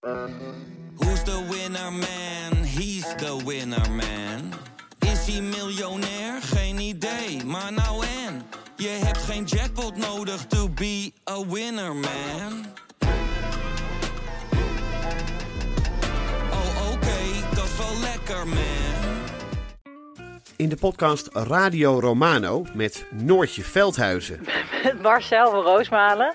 Who's the winner man? He's the winner man. Is hij miljonair? Geen idee, maar nou en. Je hebt geen jackpot nodig to be a winner man. Oh oké, dat is wel lekker man. In de podcast Radio Romano met Noortje Veldhuizen Met Marcel van Roosmalen.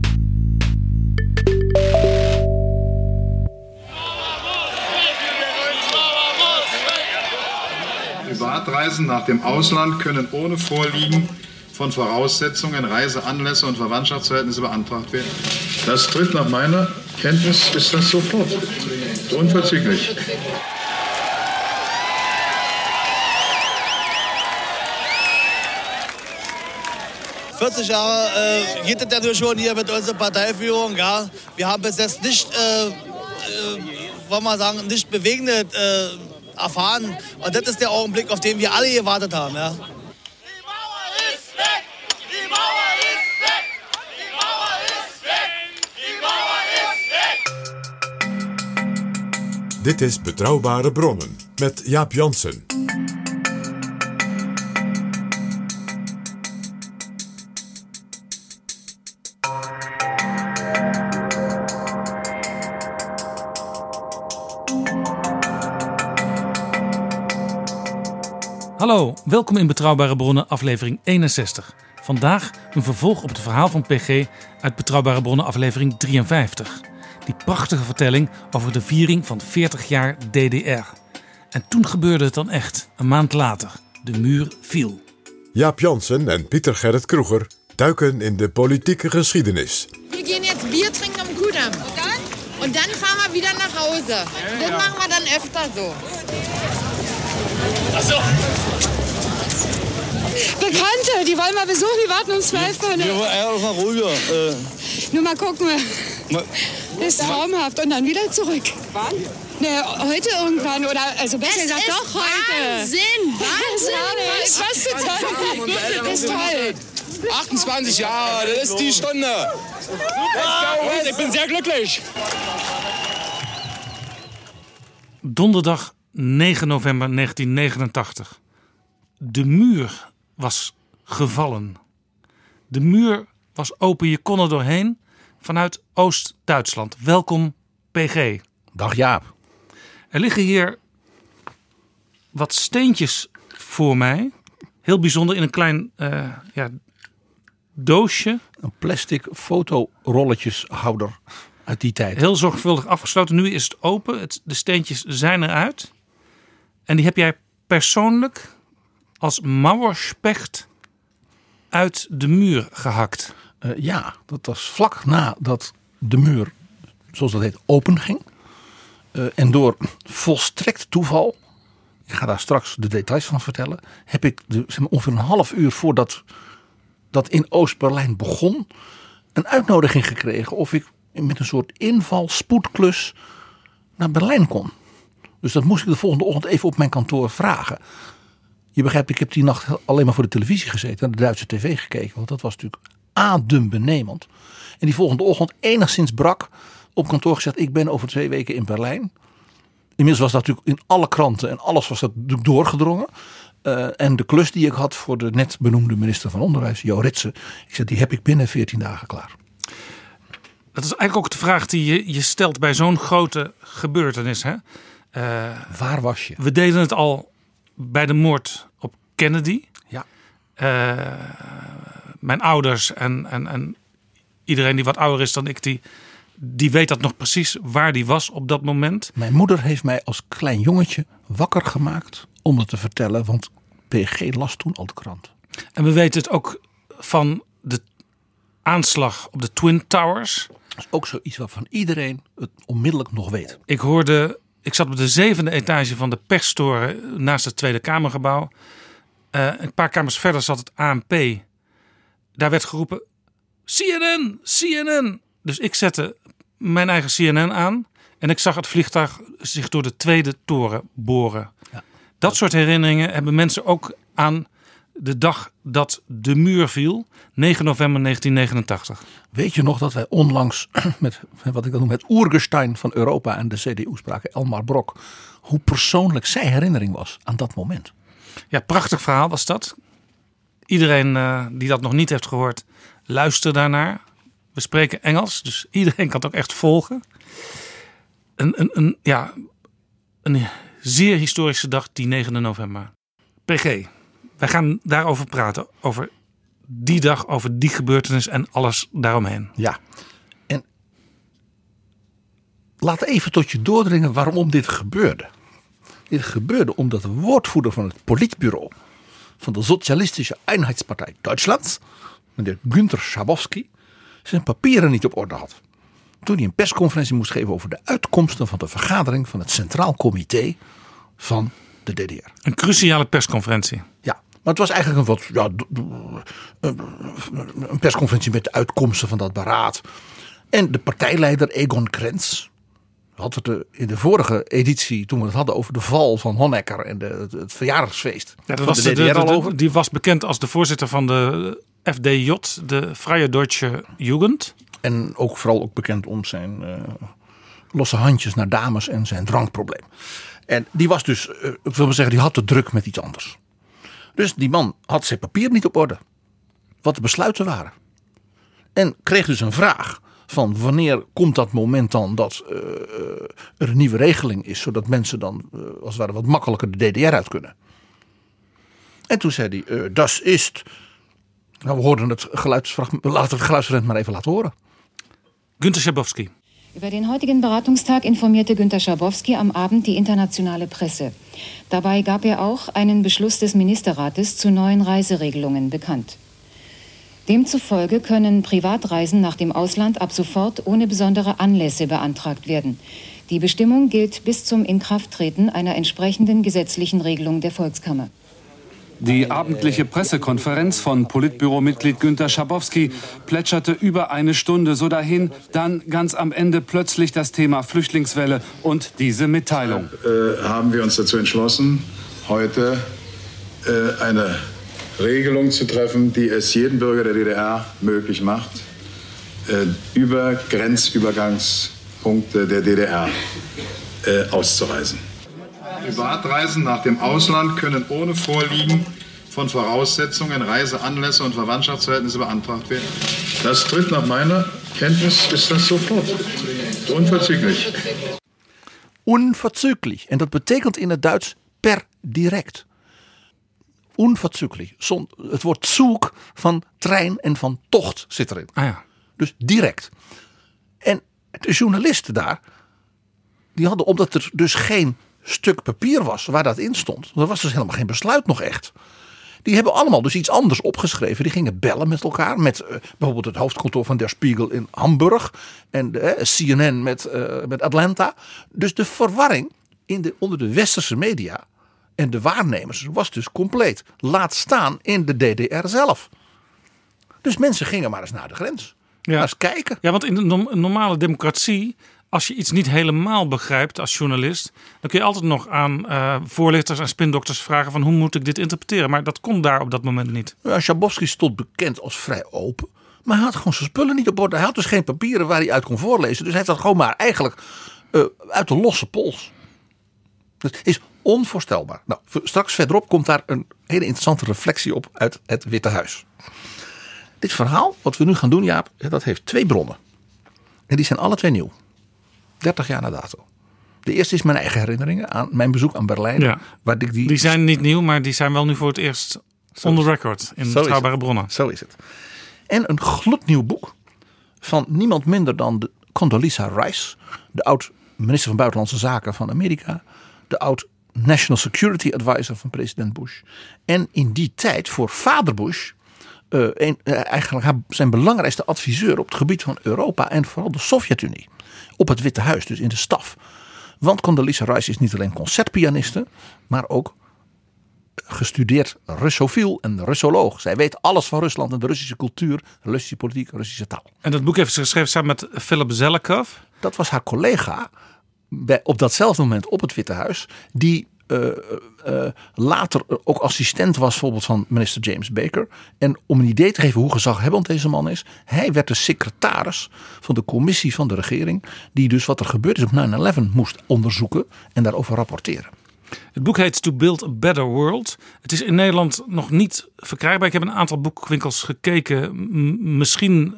Privatreisen nach dem Ausland können ohne Vorliegen von Voraussetzungen, Reiseanlässe und Verwandtschaftsverhältnisse beantragt werden. Das tritt nach meiner Kenntnis ist das sofort. Unverzüglich. Äh, 40 Jahre äh, geht es ja nur schon hier mit unserer Parteiführung. Ja. Wir haben bis jetzt nicht, äh, äh, wollen wir sagen, nicht Bewegendes äh, erfahren. Und das ist der Augenblick, auf den wir alle gewartet haben. Ja. Die Mauer ist weg! Die Mauer ist weg! Die Mauer ist weg! Die Mauer ist weg! Dit is Betrouwbare Bronnen met Jaap Jansen. Hallo, welkom in Betrouwbare Bronnen, aflevering 61. Vandaag een vervolg op het verhaal van PG uit Betrouwbare Bronnen, aflevering 53. Die prachtige vertelling over de viering van 40 jaar DDR. En toen gebeurde het dan echt, een maand later. De muur viel. Jaap Jansen en Pieter Gerrit Kroeger duiken in de politieke geschiedenis. Wir gehen jetzt Bier trinken am Kudamm. Und dann? Und dann fahren wir wieder nach Hause. Das machen wir dann öfter so. Bekannte, die wollen wir besuchen, die warten um 12 Uhr. Ja, einfach mal ruhiger. Äh, Nur mal gucken. mal- Das ist traumhaft. Und dann wieder zurück. Wann? Ne, heute irgendwann. Oder, also besser gesagt, doch heute. Wahnsinn! Wahnsinn! Was zu sagen? Das ist toll. 28 Jahre, das ist die Stunde. Ich bin sehr glücklich. Donderdag 9 november 1989. De muur was gevallen. De muur was open, je kon er doorheen vanuit Oost-Duitsland. Welkom PG. Dag Jaap. Er liggen hier wat steentjes voor mij. Heel bijzonder in een klein eh, ja, doosje. Een plastic fotorolletjeshouder uit die tijd. Heel zorgvuldig afgesloten. Nu is het open. Het, de steentjes zijn eruit. En die heb jij persoonlijk als mauerspecht uit de muur gehakt. Eh, ja, dat was vlak nadat de muur, zoals dat heet, open ging. Eh, en door volstrekt toeval, ik ga daar straks de details van vertellen, heb ik ongeveer een half uur voordat dat in Oost-Berlijn begon, een uitnodiging gekregen of ik met een soort inval, spoedklus naar Berlijn kon. Dus dat moest ik de volgende ochtend even op mijn kantoor vragen. Je begrijpt, ik heb die nacht alleen maar voor de televisie gezeten, naar de Duitse tv gekeken, want dat was natuurlijk adembenemend. En die volgende ochtend enigszins brak op kantoor gezegd, ik ben over twee weken in Berlijn. Inmiddels was dat natuurlijk in alle kranten en alles was dat natuurlijk doorgedrongen. Eh, en de klus die ik had voor de net benoemde minister van Onderwijs, Jo Ritsen, ik zei, die heb ik binnen 14 dagen klaar. Dat is eigenlijk ook de vraag die je, je stelt bij zo'n grote gebeurtenis. Hè? Eh, Waar was je? we deden het al bij de moord op Kennedy. Ja. Eh, mijn ouders en, en, en iedereen die wat ouder is dan ik, die, die weet dat nog precies waar die was op dat moment. Mijn moeder heeft mij als klein jongetje wakker gemaakt om het te vertellen, want PG las toen al de krant. En we weten het ook van de aanslag op de Twin Towers. Dat is ook zoiets waarvan iedereen het onmiddellijk nog weet. Ik hoorde, ik zat op de zevende etage van de perstoren naast het Tweede Kamergebouw. Eh, een paar kamers verder zat het ANP. Daar werd geroepen: CNN, CNN. Dus ik zette mijn eigen CNN aan. En ik zag het vliegtuig zich door de tweede toren boren. Dat soort herinneringen hebben mensen ook aan de dag dat de muur viel, 9 november 1989. Weet je nog dat wij onlangs met wat ik dan noem het oergestein van Europa en de CDU spraken, Elmar Brok, hoe persoonlijk zijn herinnering was aan dat moment? Ja, prachtig verhaal was dat. Iedereen uh, die dat nog niet heeft gehoord, luister daarnaar. We spreken Engels, dus iedereen kan het ook echt volgen. Een, een, een, ja, een zeer historische dag, die 9 november. PG, wij gaan daarover praten. Over die dag, over die gebeurtenis en alles daaromheen. Ja, en laat even tot je doordringen waarom dit gebeurde. Dit gebeurde omdat de woordvoerder van het politbureau van de Socialistische Einheitspartij Duitsland, meneer Günther Schabowski, zijn papieren niet op orde had. Toen hij een persconferentie moest geven over de uitkomsten van de vergadering van het Centraal Comité van de DDR. Een cruciale persconferentie. Ja, maar het was eigenlijk een, wat, ja, een persconferentie met de uitkomsten van dat beraad. En de partijleider Egon Krenz, had het in de vorige editie, toen we het hadden over de val van Honecker en de, het, verjaardagsfeest. Ja, dat was de, al over. Die was bekend als de voorzitter van de FDJ, de Vrije Deutsche Jugend. En ook vooral ook bekend om zijn uh, losse handjes naar dames en zijn drankprobleem. En die was dus, uh, ik wil maar zeggen, die had te druk met iets anders. Dus die man had zijn papier niet op orde. Wat de besluiten waren. En kreeg dus een vraag van wanneer komt dat moment dan dat uh, er een nieuwe regeling is. Zodat mensen dan uh, als het ware wat makkelijker de DDR uit kunnen. En toen zei hij, uh, dat is Nou, we hoorden het geluidsfragment, laten het geluidsfragment maar even laten horen. Günter Schabowski. Über den heutigen Beratungstag informierte Günter Schabowski am Abend die internationale Presse. Dabei gab er auch einen Beschluss des Ministerrates zu neuen Reiseregelungen bekannt. Demzufolge können Privatreisen nach dem Ausland ab sofort ohne besondere Anlässe beantragt werden. Die Bestimmung gilt bis zum Inkrafttreten einer entsprechenden gesetzlichen Regelung der Volkskammer. Die abendliche Pressekonferenz von Politbüromitglied Günter Schabowski plätscherte über eine Stunde so dahin, dann ganz am Ende plötzlich das Thema Flüchtlingswelle und diese Mitteilung. Äh, haben wir uns dazu entschlossen, heute äh, eine Regelung zu treffen, die es jedem Bürger der DDR möglich macht, äh, über Grenzübergangspunkte der DDR auszureisen. Privatreisen nach dem Ausland können ohne Vorliegen von Voraussetzungen, Reiseanlässe und Verwandtschaftsverhältnisse beantragt werden. Das tritt nach meiner Kenntnis ist das sofort. Unverzüglich. Unverzüglich. En dat betekent in het Duits per direct. Unverzüglich. Het woord zoek van trein en van tocht zit erin. Ah ja. Dus direct. En de journalisten daar, die hadden, omdat er dus geen stuk papier was waar dat in stond. Er was dus helemaal geen besluit nog echt. Die hebben allemaal dus iets anders opgeschreven. Die gingen bellen met elkaar. Met uh, bijvoorbeeld het hoofdkantoor van Der Spiegel in Hamburg. En uh, CNN met, uh, met Atlanta. Dus de verwarring in de, onder de westerse media en de waarnemers was dus compleet. Laat staan in de DDR zelf. Dus mensen gingen maar eens naar de grens. Ja. Maar eens kijken. Ja, want in de normale democratie als je iets niet helemaal begrijpt als journalist, dan kun je altijd nog aan uh, voorlichters en spindokters vragen van hoe moet ik dit interpreteren. Maar dat kon daar op dat moment niet. Ja, Schabowski stond bekend als vrij open. Maar hij had gewoon zijn spullen niet op orde. Hij had dus geen papieren waar hij uit kon voorlezen. Dus hij heeft dat gewoon maar eigenlijk uh, uit de losse pols. Dat is onvoorstelbaar. Nou, straks verderop komt daar een hele interessante reflectie op uit het Witte Huis. Dit verhaal, wat we nu gaan doen, Jaap, dat heeft twee bronnen. En die zijn alle twee nieuw. 30 jaar na dato. De eerste is mijn eigen herinneringen aan mijn bezoek aan Berlijn. Ja. Waar ik die... die zijn niet nieuw, maar die zijn wel nu voor het eerst on the record in betrouwbare bronnen. Zo is het. En een gloednieuw boek van niemand minder dan de Condoleezza Rice, de oud minister van Buitenlandse Zaken van Amerika, de oud National Security Advisor van president Bush. En in die tijd voor vader Bush uh, een, uh, eigenlijk zijn belangrijkste adviseur op het gebied van Europa en vooral de Sovjet-Unie op het Witte Huis, dus in de staf. Want Condoleezza Rice is niet alleen concertpianiste, maar ook gestudeerd Russofiel en Russoloog. Zij weet alles van Rusland en de Russische cultuur, Russische politiek, Russische taal. En dat boek heeft ze geschreven samen met Philip Zelekov. Dat was haar collega bij, op datzelfde moment op het Witte Huis. Die uh, uh, later ook assistent was bijvoorbeeld van minister James Baker. En om een idee te geven hoe gezaghebbend deze man is. Hij werd de secretaris van de commissie van de regering. Die dus wat er gebeurd is op 9-11 moest onderzoeken en daarover rapporteren. Het boek heet To Build a Better World. Het is in Nederland nog niet verkrijgbaar. Ik heb een aantal boekwinkels gekeken. Misschien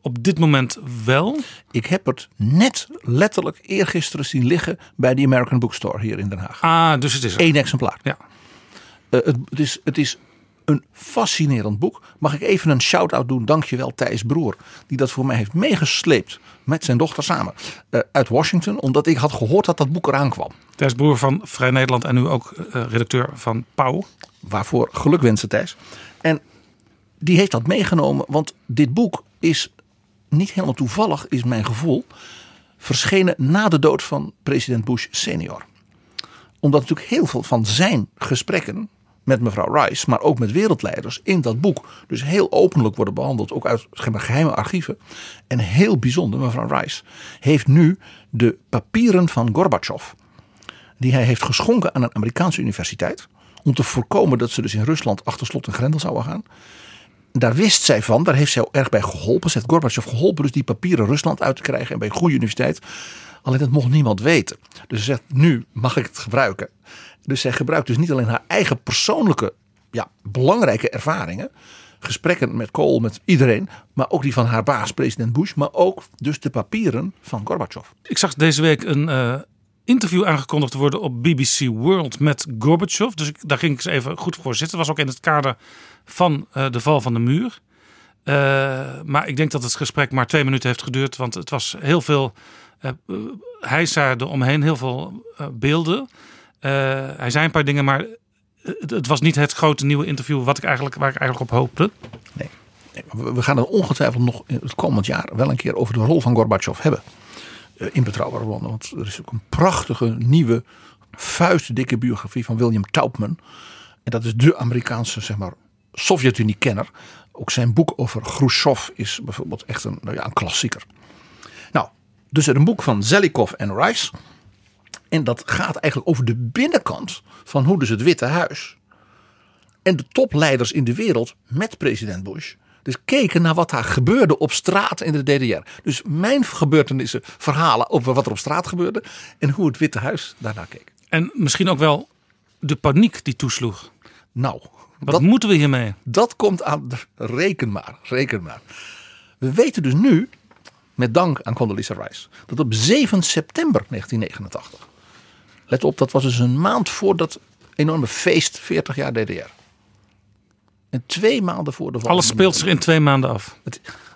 op dit moment wel? Ik heb het net letterlijk eergisteren zien liggen bij de American Bookstore hier in Den Haag. Ah, dus het is er. Eén exemplaar. Ja. Uh, het, het, is, het is een fascinerend boek. Mag ik even een shout-out doen? Dankjewel Thijs Broer. Die dat voor mij heeft meegesleept met zijn dochter samen. Uh, uit Washington. Omdat ik had gehoord dat dat boek eraan kwam. Thijs Broer van Vrij Nederland en nu ook uh, redacteur van Pauw. Waarvoor gelukwensen Thijs. En die heeft dat meegenomen. Want dit boek is niet helemaal toevallig, is mijn gevoel, verschenen na de dood van president Bush senior. Omdat natuurlijk heel veel van zijn gesprekken met mevrouw Rice, maar ook met wereldleiders in dat boek, dus heel openlijk worden behandeld, ook uit geheime archieven. En heel bijzonder, mevrouw Rice heeft nu de papieren van Gorbachev, die hij heeft geschonken aan een Amerikaanse universiteit, om te voorkomen dat ze dus in Rusland achter slot en grendel zouden gaan daar wist zij van, daar heeft zij erg bij geholpen. Ze heeft Gorbachev geholpen dus die papieren Rusland uit te krijgen en bij een goede universiteit. Alleen dat mocht niemand weten. Dus ze zegt, nu mag ik het gebruiken. Dus zij gebruikt dus niet alleen haar eigen persoonlijke, ja, belangrijke ervaringen. Gesprekken met Kool, met iedereen. Maar ook die van haar baas, president Bush. Maar ook dus de papieren van Gorbachev. Ik zag deze week een uh, interview aangekondigd worden op BBC World met Gorbachev. Dus daar ging ik eens even goed voor zitten. Dat was ook in het kader van uh, de val van de muur. Uh, maar ik denk dat het gesprek maar twee minuten heeft geduurd. Want het was heel veel uh, hijsaarden omheen, heel veel beelden. hij zei een paar dingen, maar het, was niet het grote nieuwe interview wat ik eigenlijk, waar ik eigenlijk op hoopte. Nee. we gaan het ongetwijfeld nog het komend jaar wel een keer over de rol van Gorbachev hebben. in Betrouwbare Bronnen. Want er is ook een prachtige nieuwe vuistdikke biografie van William Taubman. En dat is de Amerikaanse zeg maar, Sovjet-Unie-kenner. Ook zijn boek over Khrushchev is bijvoorbeeld echt een, nou ja, een klassieker. Nou, dus er een boek van Zelikov en Rice. En dat gaat eigenlijk over de binnenkant van hoe dus het Witte Huis en de topleiders in de wereld met president Bush dus keken naar wat daar gebeurde op straat in de DDR. Dus mijn gebeurtenissen, verhalen over wat er op straat gebeurde en hoe het Witte Huis daarnaar keek. En misschien ook wel de paniek die toesloeg. Nou, wat moeten we hiermee? Dat komt aan. Reken maar, reken maar. We weten dus nu, met dank aan Condoleezza Rice, dat op 7 september 1989. Let op, dat was dus een maand voor dat enorme feest 40 jaar DDR. En twee maanden voor de val. Alles speelt zich in twee maanden af.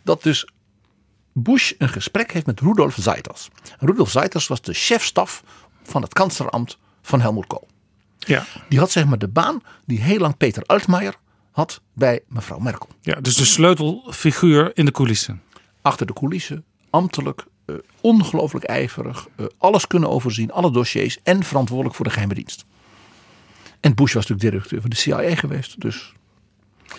Dat dus Bush een gesprek heeft met Rudolf Zeitas. Rudolf Zeitas was de chefstaf van het kanslerambt van Helmut Kohl. Ja. Die had zeg maar de baan die heel lang Peter Altmaier had bij mevrouw Merkel. Ja, dus de sleutelfiguur in de coulissen. Achter de coulissen, ambtelijk, uh, ongelooflijk ijverig, uh, alles kunnen overzien, alle dossiers en verantwoordelijk voor de geheime dienst. En Bush was natuurlijk directeur van de CIA geweest, dus.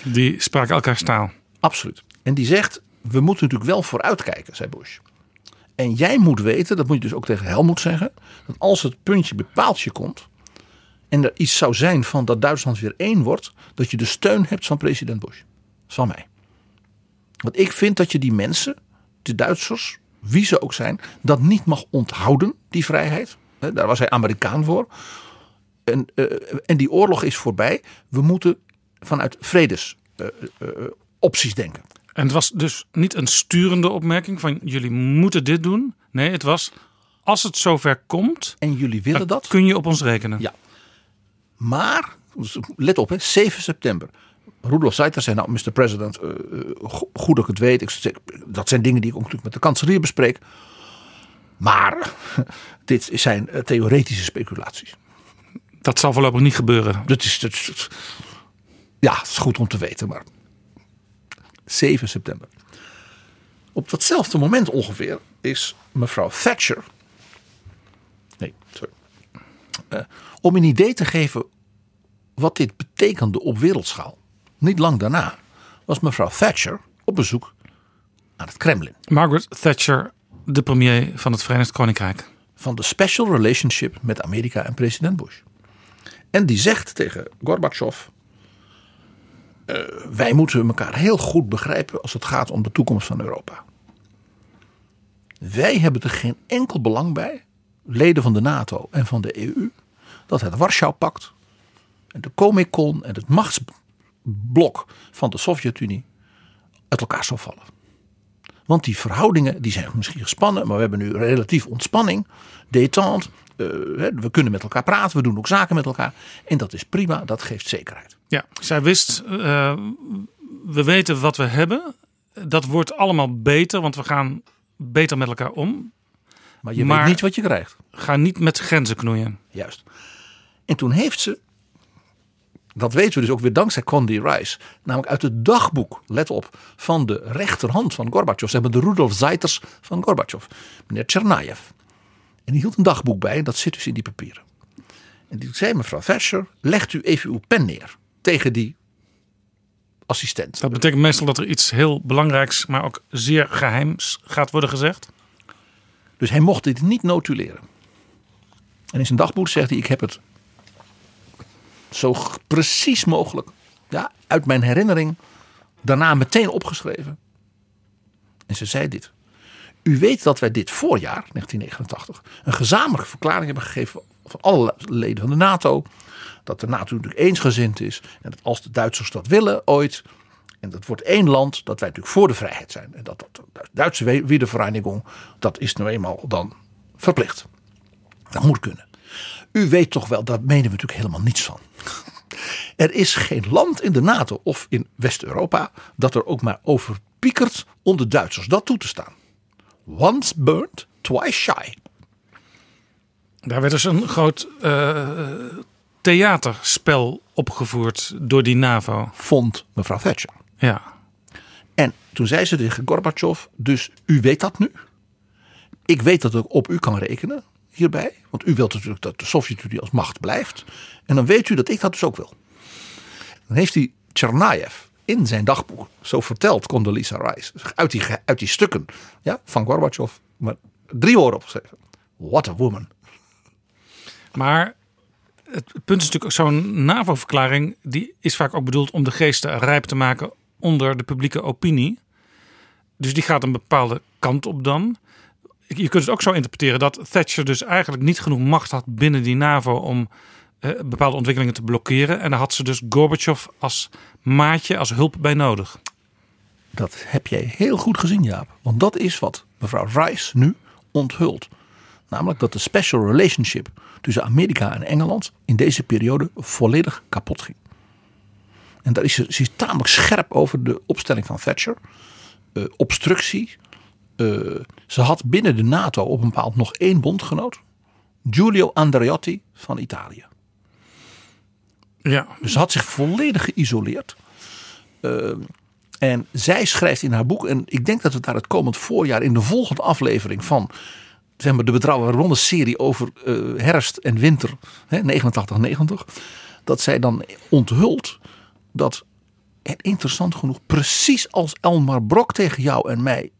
Die spraken elkaar taal. Absoluut. En die zegt: We moeten natuurlijk wel vooruitkijken, zei Bush. En jij moet weten, dat moet je dus ook tegen Helmoet zeggen, dat als het puntje bepaaltje komt, en er iets zou zijn van dat Duitsland weer één wordt, dat je de steun hebt van president Bush. Van mij. Want ik vind dat je die mensen, de Duitsers, wie ze ook zijn, dat niet mag onthouden, die vrijheid. Daar was hij Amerikaan voor. En, uh, en die oorlog is voorbij. We moeten vanuit vredesopties uh, denken. En het was dus niet een sturende opmerking van jullie moeten dit doen. Nee, het was als het zover komt. En jullie willen dat? Kun je op ons rekenen? Ja. Maar, let op, hè, 7 september. Rudolf Seiter zei, nou, Mr. President, uh, goed dat ik het weet. Ik, dat zijn dingen die ik ook natuurlijk met de kanselier bespreek. Maar dit zijn uh, theoretische speculaties. Dat zal voorlopig niet gebeuren. Dat is, dat, ja, het is goed om te weten, maar 7 september. Op datzelfde moment ongeveer is mevrouw Thatcher. Nee, sorry. Uh, om een idee te geven wat dit betekende op wereldschaal. Niet lang daarna was mevrouw Thatcher op bezoek aan het Kremlin. Margaret Thatcher, de premier van het Verenigd Koninkrijk. Van de special relationship met Amerika en president Bush. En die zegt tegen Gorbachev: eh, Wij moeten elkaar heel goed begrijpen als het gaat om de toekomst van Europa. Wij hebben er geen enkel belang bij, leden van de NATO en van de EU, dat het Warschau-pact en de Comecon en het machtsblok van de Sovjet-Unie uit elkaar zou vallen. Want die verhoudingen die zijn misschien gespannen, maar we hebben nu relatief ontspanning, détente. Uh, we kunnen met elkaar praten, we doen ook zaken met elkaar. En dat is prima, dat geeft zekerheid. Ja, zij wist, uh, we weten wat we hebben. Dat wordt allemaal beter, want we gaan beter met elkaar om. Maar je weet niet wat je krijgt. Ga niet met grenzen knoeien. Juist. En toen heeft ze, dat weten we dus ook weer dankzij Condi Rice, namelijk uit het dagboek, let op, van de rechterhand van Gorbachev. Ze hebben de Rudolf Zeiters van Gorbachev, meneer Tschernayev. En die hield een dagboek bij, dat zit dus in die papieren. En die zei mevrouw Thatcher, legt u even uw pen neer tegen die assistent. Dat betekent meestal dat er iets heel belangrijks, maar ook zeer geheims gaat worden gezegd. Dus hij mocht dit niet notuleren. En in zijn dagboek zegt hij: Ik heb het zo precies mogelijk ja, uit mijn herinnering daarna meteen opgeschreven. En ze zei dit. U weet dat wij dit voorjaar, 1989, een gezamenlijke verklaring hebben gegeven van alle leden van de NATO. Dat de NATO natuurlijk eensgezind is. En dat als de Duitsers dat willen ooit. En dat wordt één land, dat wij natuurlijk voor de vrijheid zijn. En dat, dat Duitse Wiedervereinigung, dat is nou eenmaal dan verplicht. Dat moet kunnen. U weet toch wel, daar menen we natuurlijk helemaal niets van. Er is geen land in de NATO of in West-Europa dat er ook maar over piekert om de Duitsers dat toe te staan. Once burnt, twice shy. Daar werd dus een groot uh, theaterspel opgevoerd door die NAVO. Vond mevrouw Thatcher. Ja. En toen zei ze tegen Gorbachev, dus u weet dat nu? Ik weet dat ik op u kan rekenen hierbij. Want u wilt natuurlijk dat de Sovjet-Unie als macht blijft. En dan weet u dat ik dat dus ook wil. Dan heeft hij Tschernayev in zijn dagboek, zo vertelt Condoleezza Rice, uit die, uit die stukken ja, van Gorbachev, maar drie woorden opgeschreven. What a woman. Maar het punt is natuurlijk, zo'n NAVO-verklaring, die is vaak ook bedoeld om de geesten rijp te maken onder de publieke opinie. Dus die gaat een bepaalde kant op dan. Je kunt het ook zo interpreteren dat Thatcher dus eigenlijk niet genoeg macht had binnen die NAVO om eh, bepaalde ontwikkelingen te blokkeren. En daar had ze dus Gorbachev als maatje, als hulp bij nodig. Dat heb jij heel goed gezien, Jaap. Want dat is wat mevrouw Rice nu onthult. Namelijk dat de special relationship tussen Amerika en Engeland in deze periode volledig kapot ging. En daar is ze, ze is tamelijk scherp over de opstelling van Thatcher. Uh, obstructie. Uh, ze had binnen de NATO op een bepaald nog één bondgenoot. Giulio Andreotti van Italië. Ja. Dus ze had zich volledig geïsoleerd. Uh, en zij schrijft in haar boek, en ik denk dat we daar het komend voorjaar in de volgende aflevering van zeg maar, de betrouwbare ronde serie over uh, herfst en winter, 89-90, dat zij dan onthult dat het interessant genoeg, precies als Elmar Brok tegen jou en mij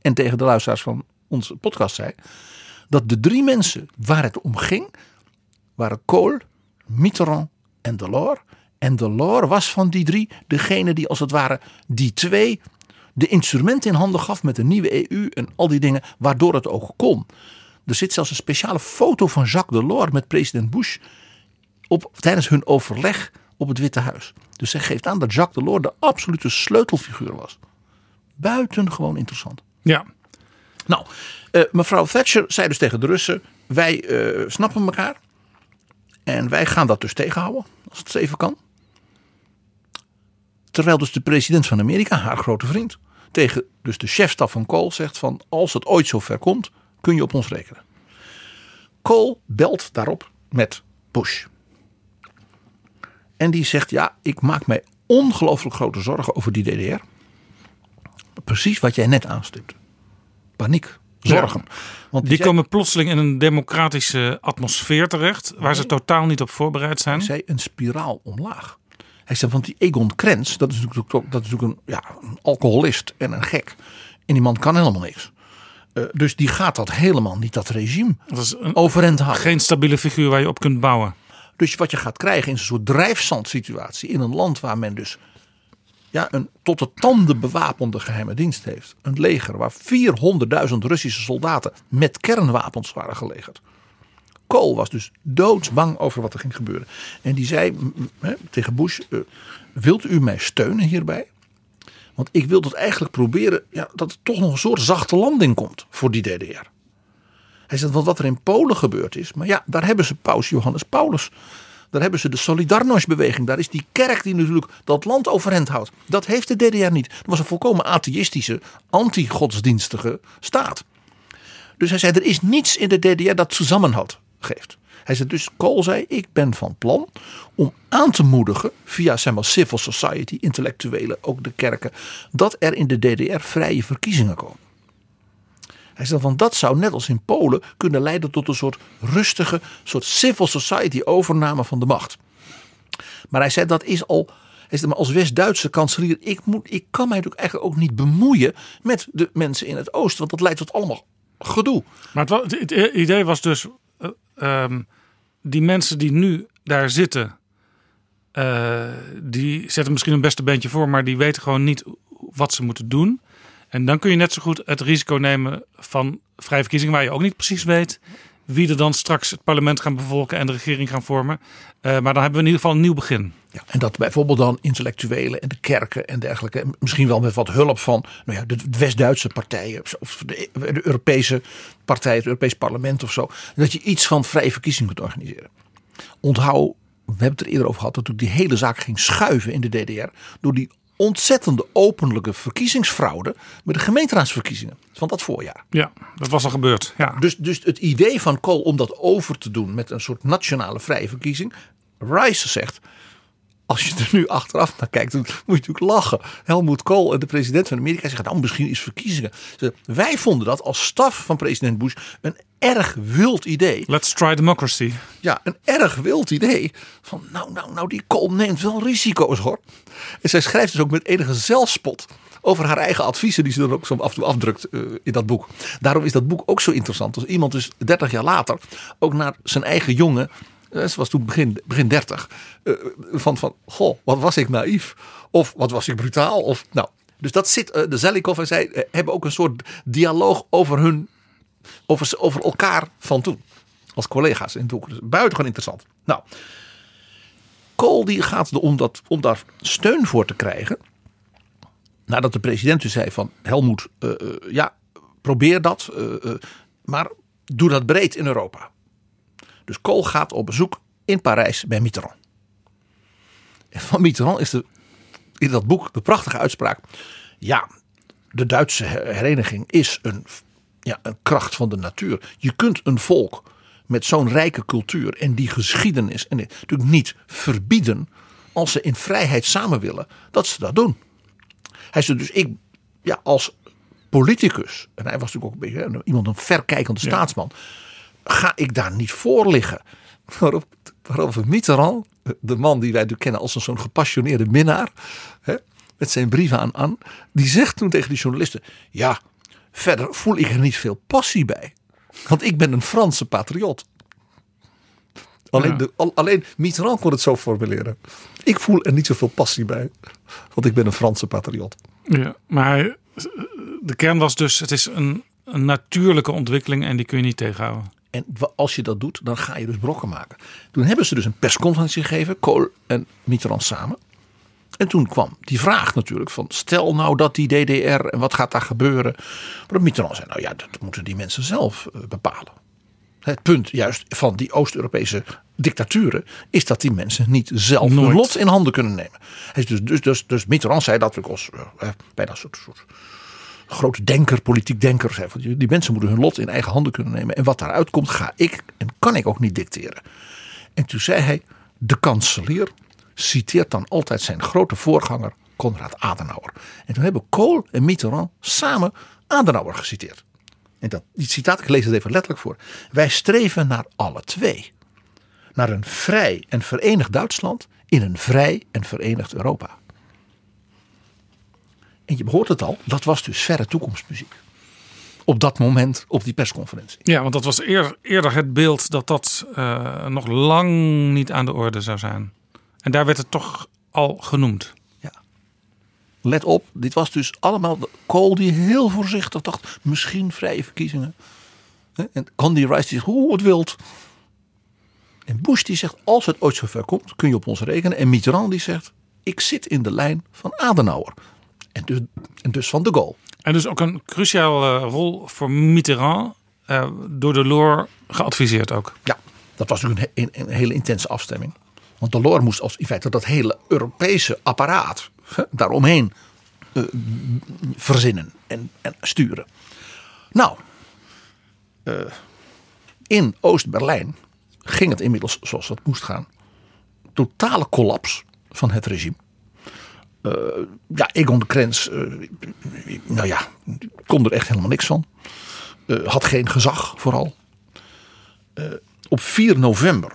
en tegen de luisteraars van onze podcast zei, dat de drie mensen waar het om ging, waren Kool, Mitterrand en Delors. En Delors was van die drie degene die als het ware die twee de instrumenten in handen gaf met de nieuwe EU en al die dingen, waardoor het ook kon. Er zit zelfs een speciale foto van Jacques Delors met president Bush op, tijdens hun overleg op het Witte Huis. Dus zij geeft aan dat Jacques Delors de absolute sleutelfiguur was. Buitengewoon interessant. Ja. Nou, uh, mevrouw Thatcher zei dus tegen de Russen: wij uh, snappen elkaar. En wij gaan dat dus tegenhouden, als het even kan. Terwijl dus de president van Amerika, haar grote vriend, tegen dus de chefstaf van Kool zegt van als het ooit zover komt, kun je op ons rekenen. Kool belt daarop met Bush. En die zegt ja, ik maak mij ongelooflijk grote zorgen over die DDR. Precies wat jij net aanstipte. Paniek zorgen. Want die, komen plotseling in een democratische atmosfeer terecht, waar ze totaal niet op voorbereid zijn. Hij zei een spiraal omlaag. Hij zei, want die Egon Krenz, dat is natuurlijk, dat is natuurlijk een, ja, een alcoholist en een gek. En die man kan helemaal niks. Eh, dus die gaat dat helemaal niet, dat regime, Dat is een, overeind houden. geen stabiele figuur waar je op kunt bouwen. Dus wat je gaat krijgen is een soort drijfzandsituatie in een land waar men dus ja, een tot de tanden bewapende geheime dienst heeft. Een leger waar 400.000 Russische soldaten met kernwapens waren gelegerd. Kool was dus doodsbang over wat er ging gebeuren. En die zei tegen Bush, eh, wilt u mij steunen hierbij? Want ik wil dat eigenlijk proberen ja, dat er toch nog een soort zachte landing komt voor die DDR. Hij zegt, want wat er in Polen gebeurd is, maar ja, daar hebben ze paus Johannes Paulus. Daar hebben ze de Solidarność-beweging. Daar is die kerk die natuurlijk dat land overeind houdt. Dat heeft de DDR niet. Dat was een volkomen atheïstische, anti-godsdienstige staat. Dus hij zei, er is niets in de DDR dat samenhoud geeft. Hij zei dus, Kool zei, ik ben van plan om aan te moedigen via zeg maar, civil society, intellectuelen, ook de kerken, dat er in de DDR vrije verkiezingen komen. Hij zei van dat zou net als in Polen kunnen leiden tot een soort rustige, soort civil society overname van de macht. Maar hij zei dat is al, maar als West-Duitse kanselier, ik, moet, ik kan mij natuurlijk eigenlijk ook niet bemoeien met de mensen in het oosten, want dat leidt tot allemaal gedoe. Maar het, idee was dus, ehm, die mensen die nu daar zitten, eh, die zetten misschien hun beste beentje voor, maar die weten gewoon niet wat ze moeten doen. En dan kun je net zo goed het risico nemen van vrije verkiezingen, waar je ook niet precies weet wie er dan straks het parlement gaan bevolken en de regering gaan vormen. Eh, maar dan hebben we in ieder geval een nieuw begin. Ja, en dat bijvoorbeeld dan intellectuelen en de kerken en dergelijke, en misschien wel met wat hulp van nou ja, de West-Duitse partijen of de, de Europese partij, het Europees parlement of zo, dat je iets van vrije verkiezingen kunt organiseren. Onthoud, we hebben het er eerder over gehad, dat die hele zaak ging schuiven in de DDR door die ontzettende openlijke verkiezingsfraude met de gemeenteraadsverkiezingen van dat voorjaar. Ja, dat was al gebeurd. Ja. Dus, dus het idee van Kool om dat over te doen met een soort nationale vrije verkiezing. Rice zegt, als je er nu achteraf naar kijkt, dan moet je natuurlijk lachen. Helmut Kool en de president van Amerika zeggen, nou misschien is verkiezingen. Wij vonden dat als staf van president Bush een erg wild idee. Let's try democracy. Ja, een erg wild idee. Van nou, nou, nou, die Kool neemt wel risico's hoor. En zij schrijft dus ook met enige zelfspot over haar eigen adviezen die ze dan ook zo af en toe afdrukt eh, in dat boek. Daarom is dat boek ook zo interessant. Als iemand dus 30 jaar later ook naar zijn eigen jongen, eh, ze was toen begin, begin 30, eh, van, van goh, wat was ik naïef. Of wat was ik brutaal. Of, nou, dus dat zit, de Zellikov en zij hebben ook een soort dialoog over hun, over, over elkaar van toen. Als collega's in boek. Dus buitengewoon interessant. Nou, Kool die gaat om, dat, om daar steun voor te krijgen. Nadat de president dus zei van Helmoet, eh, eh, ja, probeer dat. eh, maar doe dat breed in Europa. Dus Kool gaat op bezoek in Parijs bij Mitterrand. En van Mitterrand is er in dat boek de prachtige uitspraak. Ja, de Duitse her- hereniging is een, ja, een kracht van de natuur. Je kunt een volk met zo'n rijke cultuur en die geschiedenis en natuurlijk niet verbieden als ze in vrijheid samen willen dat ze dat doen. Hij zei dus ik ja, als politicus en hij was natuurlijk ook een beetje iemand een verkijkende staatsman ga ik daar niet voor liggen. Waarop, waarop Mitterrand, de man die wij natuurlijk kennen als een zo'n gepassioneerde minnaar, hè, met zijn brieven aan Anne, die zegt toen tegen die journalisten: Ja, verder voel ik er niet veel passie bij. Want ik ben een Franse patriot. Alleen, Ja. de, al- alleen Mitterrand kon het zo formuleren. Ik voel er niet zoveel passie bij. Want ik ben een Franse patriot. Ja, maar hij- de kern was dus, het is een, een natuurlijke ontwikkeling en die kun je niet tegenhouden. En als je dat doet, dan ga je dus brokken maken. Toen hebben ze dus een persconferentie gegeven, Kool en Mitterrand samen. En toen kwam die vraag natuurlijk van stel nou dat die DDR en wat gaat daar gebeuren. Maar Mitterrand zei nou ja, dat moeten die mensen zelf eh, bepalen. Het punt juist van die Oost-Europese dictaturen is dat die mensen niet zelf hun lot in handen kunnen nemen. Dus, dus, dus, dus Mitterrand zei dat ook als eh, eh, bijna een soort, soort grote denker, politiek denker. Zei, van, die mensen moeten hun lot in eigen handen kunnen nemen. En wat daaruit komt, ga ik en kan ik ook niet dicteren. En toen zei hij, de kanselier citeert dan altijd zijn grote voorganger Konrad Adenauer. En toen hebben Kool en Mitterrand samen Adenauer geciteerd. En dat, die citaat, ik lees het even letterlijk voor. Wij streven naar alle twee. Naar een vrij en verenigd Duitsland in een vrij en verenigd Europa. En je hoort het al, dat was dus verre toekomstmuziek. Op dat moment, op die persconferentie. Ja, want dat was eer, eerder het beeld dat dat uh, nog lang niet aan de orde zou zijn. En daar werd het toch al genoemd. Ja. Let op, dit was dus allemaal de Kool die heel voorzichtig dacht, misschien vrije verkiezingen. En Candy Rice die zegt, hoe het wilt. En Bush die zegt, als het ooit zover komt, kun je op ons rekenen. En Mitterrand die zegt, ik zit in de lijn van Adenauer. En dus, en dus van de Gaulle. En dus ook een cruciale rol voor Mitterrand, uh, door Delors geadviseerd ook. Ja, dat was natuurlijk een, een, een, hele intense afstemming. Want Delors moest als in feite dat hele Europese apparaat daaromheen uh, verzinnen en, en, sturen. Nou, uh, in Oost-Berlijn ging het inmiddels zoals het moest gaan. Totale collapse van het regime. Uh, ja, Egon de Krens, nou ja, kon er echt helemaal niks van. Had geen gezag vooral. op 4 november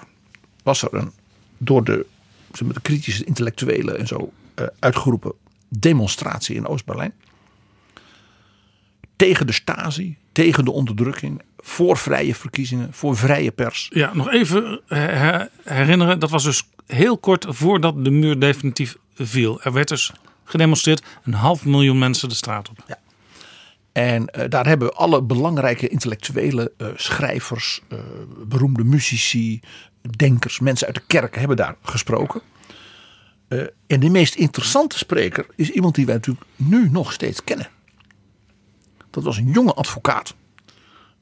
was er een door de, de kritische intellectuelen en zo uitgeroepen demonstratie in Oost-Berlijn. Tegen de Stasi, tegen de onderdrukking, voor vrije verkiezingen, voor vrije pers. Ja, nog even herinneren, dat was dus heel kort voordat de muur definitief viel. Er werd dus gedemonstreerd, een half miljoen mensen de straat op. Ja. En uh, daar hebben alle belangrijke intellectuele uh, schrijvers, uh, beroemde muzici, denkers, mensen uit de kerken hebben daar gesproken. en de meest interessante spreker is iemand die wij natuurlijk nu nog steeds kennen. Dat was een jonge advocaat,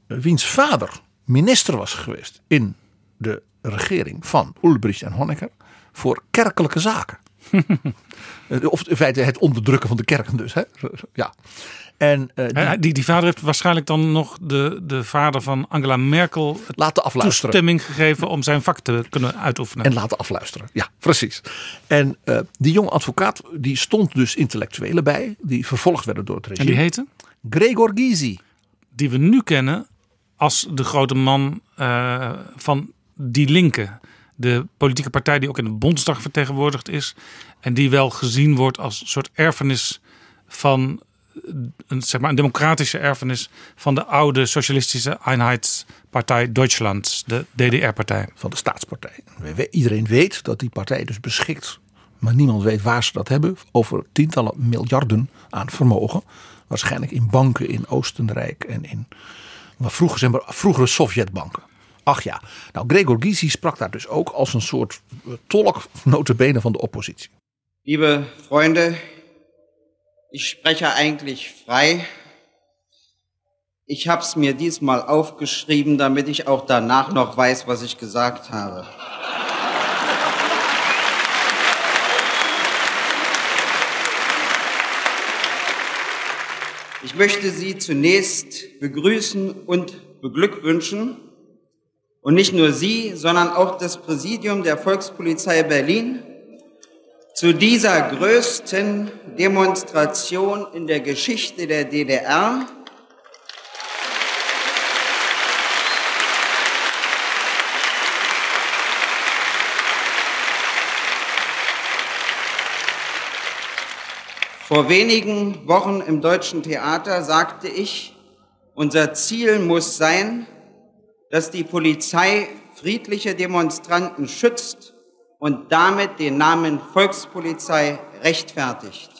wiens vader minister was geweest in de regering van Ulbricht en Honecker voor kerkelijke zaken. of in feite het onderdrukken van de kerken dus. Hè? Ja. En, uh, die, die, die, vader heeft waarschijnlijk dan nog de, de vader van Angela Merkel laten afluisteren. toestemming gegeven om zijn vak te kunnen uitoefenen. En laten afluisteren, ja precies. En uh, die jonge advocaat die stond dus intellectuelen bij die vervolgd werden door het regime. En die heette? Gregor Gysi. Die we nu kennen als de grote man uh, van die linken de politieke partij die ook in de Bondsdag vertegenwoordigd is. En die wel gezien wordt als een soort erfenis van een, zeg maar, een democratische erfenis van de oude socialistische Einheitspartij Duitsland, de DDR-partij. Van de staatspartij. Iedereen weet dat die partij dus beschikt, maar niemand weet waar ze dat hebben, over tientallen miljarden aan vermogen. Waarschijnlijk in banken in Oostenrijk en in wat vroeger, zeg maar, vroegere Sovjetbanken. Ach ja, nou Gregor Gysi sprak daar dus ook als een soort tolk notabene van de Oppositie. Liebe Freunde, ich spreche eigentlich frei. Ich habe es mir diesmal aufgeschrieben, damit ich auch danach noch weiß, was ich gesagt habe. Ich möchte Sie zunächst begrüßen und beglückwünschen und nicht nur Sie, sondern auch das Präsidium der Volkspolizei Berlin zu dieser größten Demonstration in der Geschichte der DDR. Vor wenigen Wochen im Deutschen Theater sagte ich, unser Ziel muss sein, dass die Polizei friedliche Demonstranten schützt und damit den Namen Volkspolizei rechtfertigt.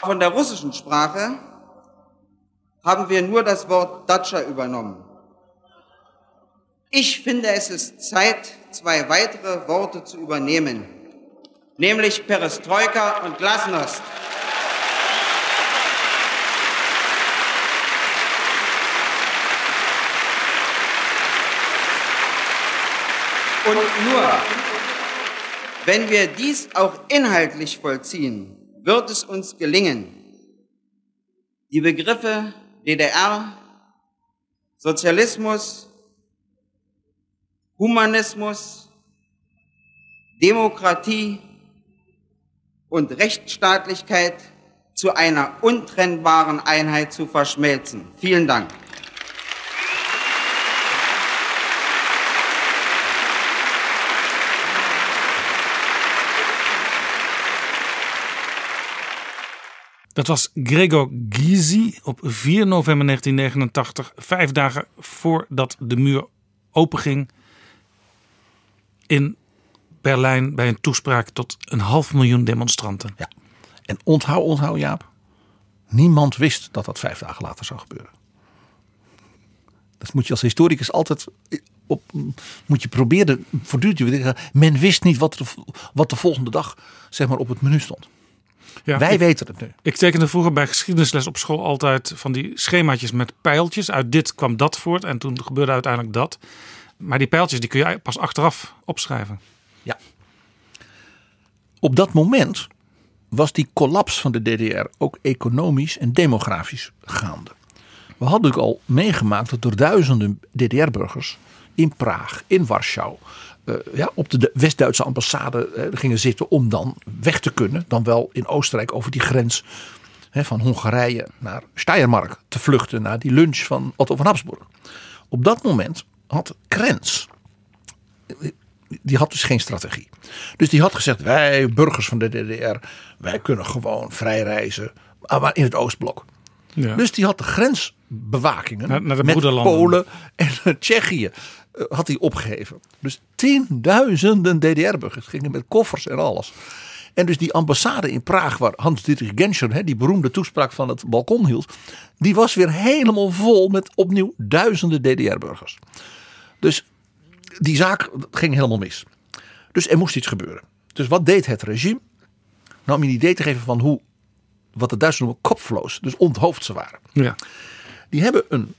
Von der russischen Sprache haben wir nur das Wort Datscha übernommen. Ich finde, es ist Zeit, zwei weitere Worte zu übernehmen nämlich Perestroika und Glasnost. Und nur, wenn wir dies auch inhaltlich vollziehen, wird es uns gelingen, die Begriffe DDR, Sozialismus, Humanismus, Demokratie, und Rechtsstaatlichkeit zu einer untrennbaren Einheit zu verschmelzen. Vielen Dank. Dat was Gregor Gysi op 4 november 1989, vijf dagen voordat de muur openging in Berlijn bij een toespraak tot een half miljoen demonstranten. Ja. En onthoud, onthoud Jaap, niemand wist dat dat vijf dagen later zou gebeuren. Dat moet je als historicus altijd op, moet je proberen voortdurend. Men wist niet wat de, wat de volgende dag zeg maar, op het menu stond. Ja, Wij ik- weten het nu. Ik tekende vroeger bij geschiedenisles op school altijd van die schemaatjes met pijltjes. Uit dit kwam dat voort en toen gebeurde uiteindelijk dat. Maar die pijltjes die kun je pas achteraf opschrijven. Ja. Op dat moment was die kollaps van de DDR ook economisch en demografisch gaande. We hadden natuurlijk al meegemaakt dat er duizenden DDR-burgers in Praag, in Warschau, ja, op de West-Duitse ambassade eh, gingen zitten om dan weg te kunnen, dan wel in Oostenrijk over die grens hè, van Hongarije naar Steiermark te vluchten naar die lunch van Otto van Habsburg. Op dat moment had Krens die had dus geen strategie. Dus die had gezegd: wij burgers van de DDR, wij kunnen gewoon vrij reizen, ah, maar in het Oostblok. Ja. Dus die had de grensbewakingen Naar- naar de met. Polen en Tsjechië eh, had hij opgegeven. Dus tienduizenden DDR-burgers gingen met koffers en alles. En dus die ambassade in Praag, waar Hans-Dietrich Genscher die beroemde toespraak van het balkon hield, die was weer helemaal vol met opnieuw duizenden DDR-burgers. Dus die zaak ging helemaal mis. Dus er moest iets gebeuren. Dus wat deed het regime? Nou, om je een idee te geven van hoe, wat de Duitsers noemen kopfloos, dus onthoofd ze waren. Ja. Die hebben een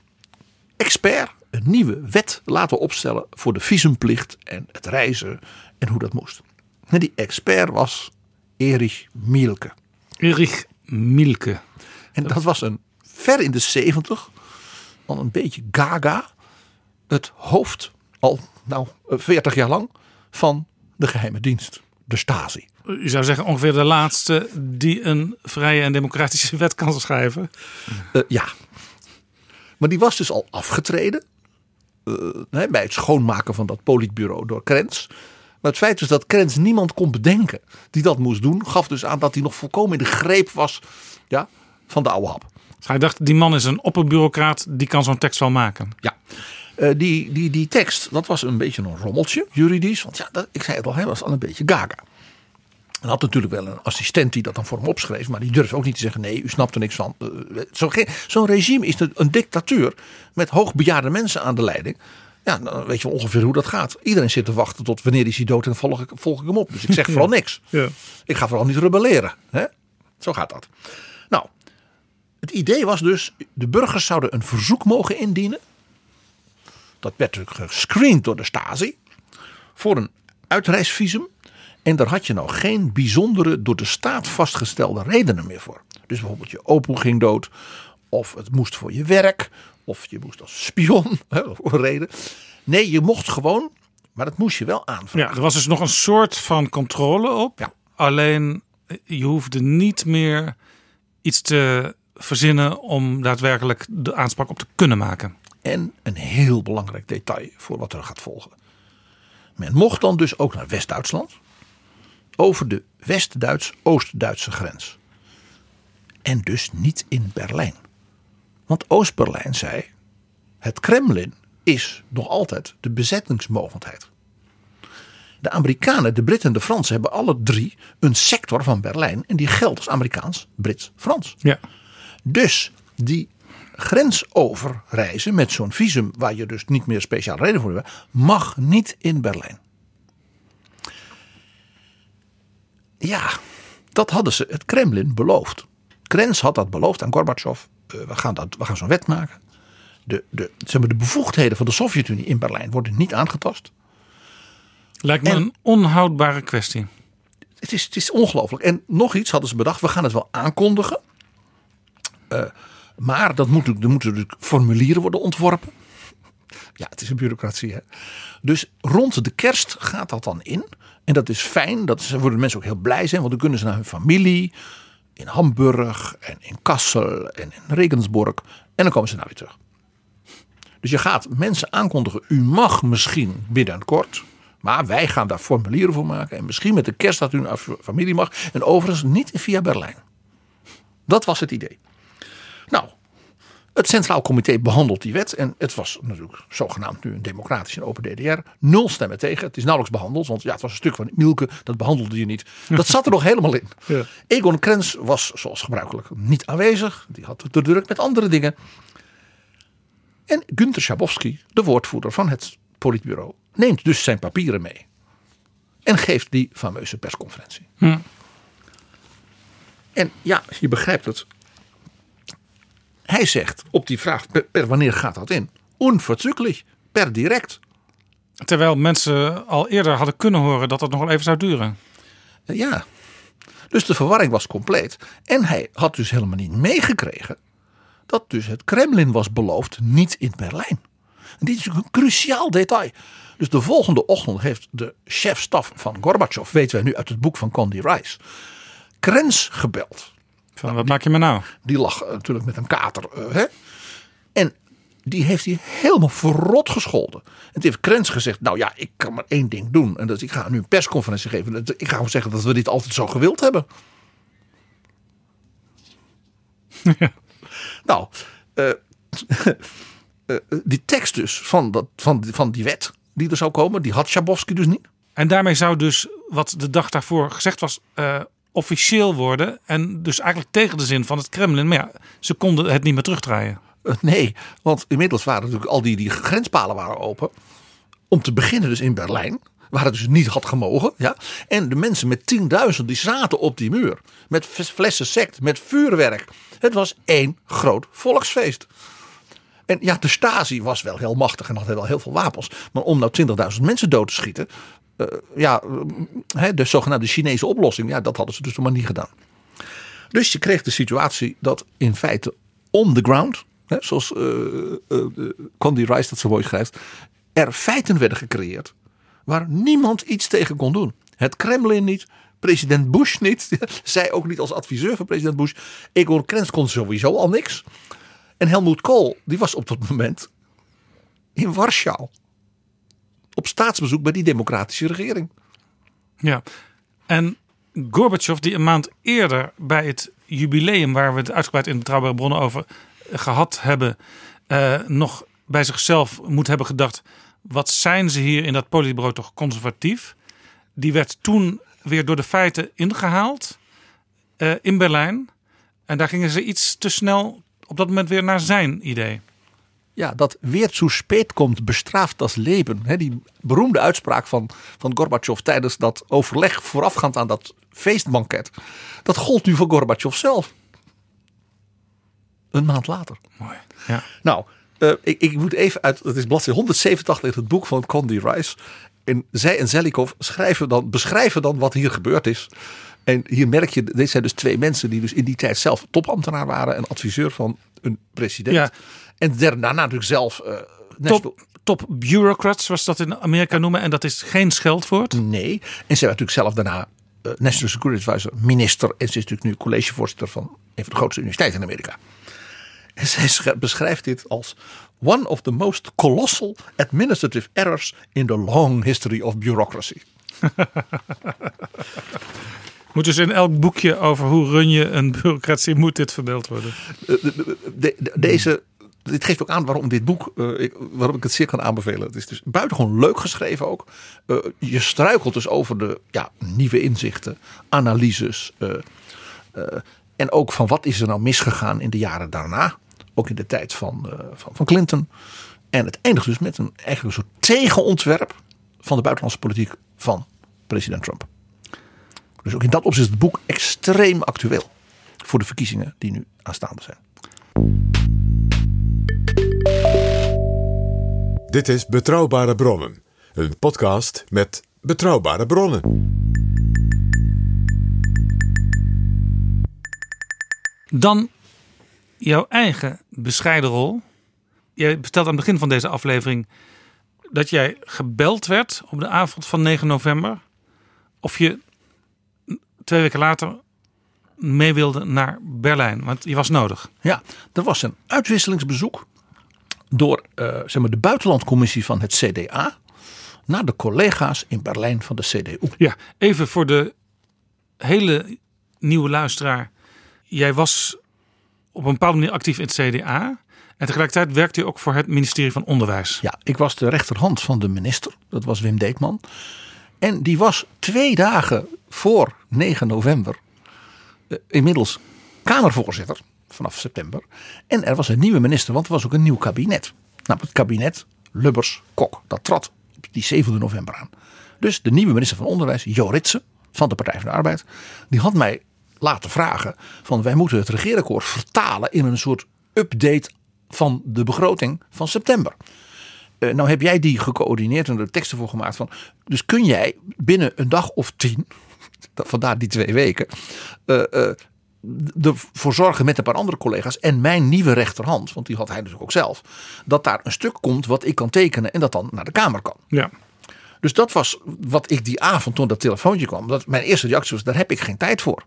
expert een nieuwe wet laten opstellen voor de visumplicht en het reizen en hoe dat moest. En die expert was Erich Mielke. Erich Mielke. En dat was een ver in de zeventig, al een beetje gaga, het hoofd al nou 40 jaar lang van de geheime dienst, de Stasi. Je zou zeggen ongeveer de laatste die een vrije en democratische wet kan schrijven. Eh, ja. Maar die was dus al afgetreden. Eh, bij het schoonmaken van dat politbureau door Krens. Maar het feit is dat Krens niemand kon bedenken die dat moest doen. Gaf dus aan dat hij nog volkomen in de greep was ja, van de oude hap. Dus hij dacht, die man is een opperbureaucraat, die kan zo'n tekst wel maken. Ja. Eh, die, die, die tekst, dat was een beetje een rommeltje, juridisch. Want ja, dat, ik zei het al, hij was al een beetje gaga. En had natuurlijk wel een assistent die dat dan voor hem opschreef. Maar die durfde ook niet te zeggen, nee, u snapt er niks van. Eh, Zo'n regime is een, dictatuur met hoogbejaarde mensen aan de leiding. Ja, dan weet je wel ongeveer hoe dat gaat. Iedereen zit te wachten tot wanneer is hij dood en volg ik, volg ik hem op. Dus ik zeg vooral niks. Ja. Ik ga vooral niet rebelleren. Hè? Zo gaat dat. Nou, het idee was dus, de burgers zouden een verzoek mogen indienen. Dat werd natuurlijk gescreend door de Stasi. Voor een uitreisvisum. En daar had je nou geen bijzondere door de staat vastgestelde redenen meer voor. Dus bijvoorbeeld je opa ging dood. Of het moest voor je werk. Of je moest als spion. Voor een reden. Nee, je mocht gewoon. Maar dat moest je wel aanvragen. Ja, er was dus nog een soort van controle op. Alleen je hoefde niet meer iets te verzinnen om daadwerkelijk de aanspraak op te kunnen maken. En een heel belangrijk detail voor wat er gaat volgen. Men mocht dan dus ook naar West-Duitsland. Over de West-Duits-Oost-Duitse grens. En dus niet in Berlijn. Want Oost-Berlijn zei: het Kremlin is nog altijd de bezettingsmogendheid. De Amerikanen, de Britten en de Fransen hebben alle drie een sector van Berlijn. En die geldt als Amerikaans, Brits, Frans. Ja. Dus die grens overreizen met zo'n visum waar je dus niet meer speciaal reden voor hebt, mag niet in Berlijn. Ja, dat hadden ze het Kremlin beloofd. Krens had dat beloofd aan Gorbachev. Eh, we gaan, dat, we gaan zo'n wet maken. De, de, zeg maar, de bevoegdheden van de Sovjet-Unie in Berlijn worden niet aangetast. Lijkt me En- een onhoudbare kwestie. Het is, het is ongelooflijk. En nog iets hadden ze bedacht. We gaan het wel aankondigen. Eh, maar dat moet, er moeten natuurlijk formulieren worden ontworpen. Ja, het is een bureaucratie. Hè? Dus rond de kerst gaat dat dan in. En dat is fijn. Dat is, worden mensen ook heel blij zijn. Want dan kunnen ze naar hun familie. In Hamburg en in Kassel en in Regensburg. En dan komen ze nou weer terug. Dus je gaat mensen aankondigen. U mag misschien binnenkort. Maar wij gaan daar formulieren voor maken. En misschien met de kerst dat u naar familie mag. En overigens niet via Berlijn. Dat was het idee. Nou, het Centraal Comité behandelt die wet. En het was natuurlijk zogenaamd nu een democratisch en open DDR. Nul stemmen tegen. Het is nauwelijks behandeld. Want ja, het was een stuk van Mielke. Dat behandelde je niet. Dat zat er nog helemaal in. Ja. Egon Krenz was zoals gebruikelijk niet aanwezig. Die had te druk met andere dingen. En Günter Schabowski, de woordvoerder van het politbureau, neemt dus zijn papieren mee. En geeft die fameuze persconferentie. Hm. En ja, je begrijpt het. Hij zegt op die vraag, per, wanneer gaat dat in? Onverzüglich, per direct. Terwijl mensen al eerder hadden kunnen horen dat het nog wel even zou duren. Ja, dus de verwarring was compleet. En hij had dus helemaal niet meegekregen dat dus het Kremlin was beloofd niet in Berlijn. En dit is een cruciaal detail. Dus de volgende ochtend heeft de chef-staf van Gorbachev, weten wij nu uit het boek van Condi Rice, Krens gebeld. Van, wat maak je me nou? Die lag natuurlijk met een kater. Uh, hè? En die heeft hij helemaal verrot gescholden. En toen heeft Krens gezegd, nou ja, ik kan maar één ding doen. En dat is, ik ga nu een persconferentie geven. Ik ga gewoon zeggen dat we dit altijd zo gewild hebben. Ja. Nou, uh, uh, die tekst dus van, dat, van, van die wet die er zou komen, die had Schabowski dus niet. En daarmee zou dus wat de dag daarvoor gezegd was, uh, officieel worden. En dus eigenlijk tegen de zin van het Kremlin. Maar ja, ze konden het niet meer terugdraaien. Nee, want inmiddels waren natuurlijk al die, die grenspalen waren open. Om te beginnen dus in Berlijn. Waar het dus niet had gemogen. Ja? En de mensen met 10.000 die zaten op die muur. Met flessen sect, met vuurwerk. Het was één groot volksfeest. En ja, de Stasi was wel heel machtig en had wel heel veel wapens. Maar om nou 20.000 mensen dood te schieten. Uh, ja, uh, de zogenaamde Chinese oplossing. Ja, dat hadden ze dus nog maar niet gedaan. Dus je kreeg de situatie dat in feite on the ground. Hè, zoals uh, Condi Rice dat zo mooi schrijft. Er feiten werden gecreëerd. Waar niemand iets tegen kon doen. Het Kremlin niet. President Bush niet. Zij ook niet als adviseur van president Bush. Egon Krenz kon sowieso al niks. En Helmoet Kool, die was op dat moment in Warschau. Op staatsbezoek bij die democratische regering. Ja, en Gorbachev die een maand eerder bij het jubileum... waar we het uitgebreid in Betrouwbare Bronnen over gehad hebben... Uh, nog bij zichzelf moet hebben gedacht... wat zijn ze hier in dat politbureau toch conservatief? Die werd toen weer door de feiten ingehaald uh, in Berlijn. En daar gingen ze iets te snel op dat moment weer naar zijn idee. Ja, dat weer zu spät komt bestraft als leven. He, die beroemde uitspraak van, van Gorbachev tijdens dat overleg voorafgaand aan dat feestbanket. Dat gold nu voor Gorbachev zelf. Een maand later. Mooi. Ja. Nou, uh, ik, ik moet even uit, het is bladzijde 187 in het boek van Condi Rice. En zij en Zelikov schrijven dan, beschrijven dan wat hier gebeurd is. En hier merk je, dit zijn dus twee mensen die dus in die tijd zelf topambtenaar waren en adviseur van een president. Ja. En daarna natuurlijk zelf. Uh, top, top bureaucrats, zoals dat in Amerika noemen. En dat is geen scheldwoord. Nee. En ze hebben natuurlijk zelf daarna uh, National Security Advisor, minister. En ze is natuurlijk nu collegevoorzitter van een van de grootste universiteiten in Amerika. En zij beschrijft dit als one of the most colossal administrative errors in the long history of bureaucracy. Moet dus in elk boekje over hoe run je een bureaucratie moet dit verbeeld worden. De, deze, dit geeft ook aan waarom dit boek, uh, ik, waarom ik het zeer kan aanbevelen. Het is dus buitengewoon leuk geschreven ook. Uh, je struikelt dus over de ja, nieuwe inzichten, analyses. Uh, en ook van wat is er nou misgegaan in de jaren daarna. Ook in de tijd van, van, van Clinton. En het eindigt dus met een, eigenlijk soort tegenontwerp van de buitenlandse politiek van president Trump. Dus ook in dat opzicht is het boek extreem actueel. Voor de verkiezingen die nu aanstaande zijn. Dit is Betrouwbare Bronnen. Een podcast met betrouwbare bronnen. Dan jouw eigen bescheiden rol. jij vertelt aan het begin van deze aflevering dat jij gebeld werd op de avond van 9 november. Of je twee weken later mee wilde naar Berlijn, want je was nodig. Ja, er was een uitwisselingsbezoek door uh, zeg maar, de buitenlandcommissie van het CDA naar de collega's in Berlijn van de CDU. Ja, even voor de hele nieuwe luisteraar. Jij was op een bepaalde manier actief in het CDA. En tegelijkertijd werkte je ook voor het ministerie van Onderwijs. Ja, ik was de rechterhand van de minister. Dat was Wim Deetman. En die was twee dagen voor 9 november eh, inmiddels Kamervoorzitter vanaf september. En er was een nieuwe minister, want er was ook een nieuw kabinet. Nou, het kabinet Lubbers-Kok. Dat trad op die 7 november aan. Dus de nieuwe minister van Onderwijs, Joritse van de Partij van de Arbeid, die had mij laten vragen van wij moeten het regeerakkoord vertalen in een soort update van de begroting van september. Uh, nou heb jij die gecoördineerd en er teksten voor gemaakt van. Dus kun jij binnen een dag of tien, vandaar die twee weken, uh, ervoor zorgen met een paar andere collega's en mijn nieuwe rechterhand, want die had hij dus ook zelf, dat daar een stuk komt wat ik kan tekenen en dat dan naar de Kamer kan. Ja. Dus dat was wat ik die avond toen dat telefoontje kwam. Dat mijn eerste reactie was: daar heb ik geen tijd voor.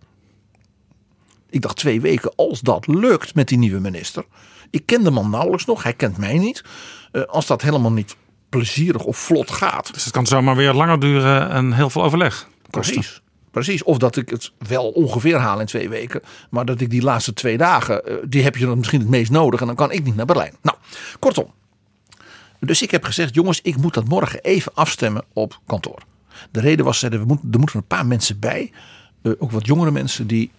Ik dacht twee weken, als dat lukt met die nieuwe minister. Ik ken de man nauwelijks nog, hij kent mij niet. Uh, als dat helemaal niet plezierig of vlot gaat. Dus het kan zomaar weer langer duren en heel veel overleg. Precies. Precies. Of dat ik het wel ongeveer haal in twee weken. Maar dat ik die laatste twee dagen, uh, die heb je dan misschien het meest nodig. En dan kan ik niet naar Berlijn. Nou, kortom. Dus ik heb gezegd, jongens, ik moet dat morgen even afstemmen op kantoor. De reden was, we moeten, er moeten een paar mensen bij. Uh, ook wat jongere mensen die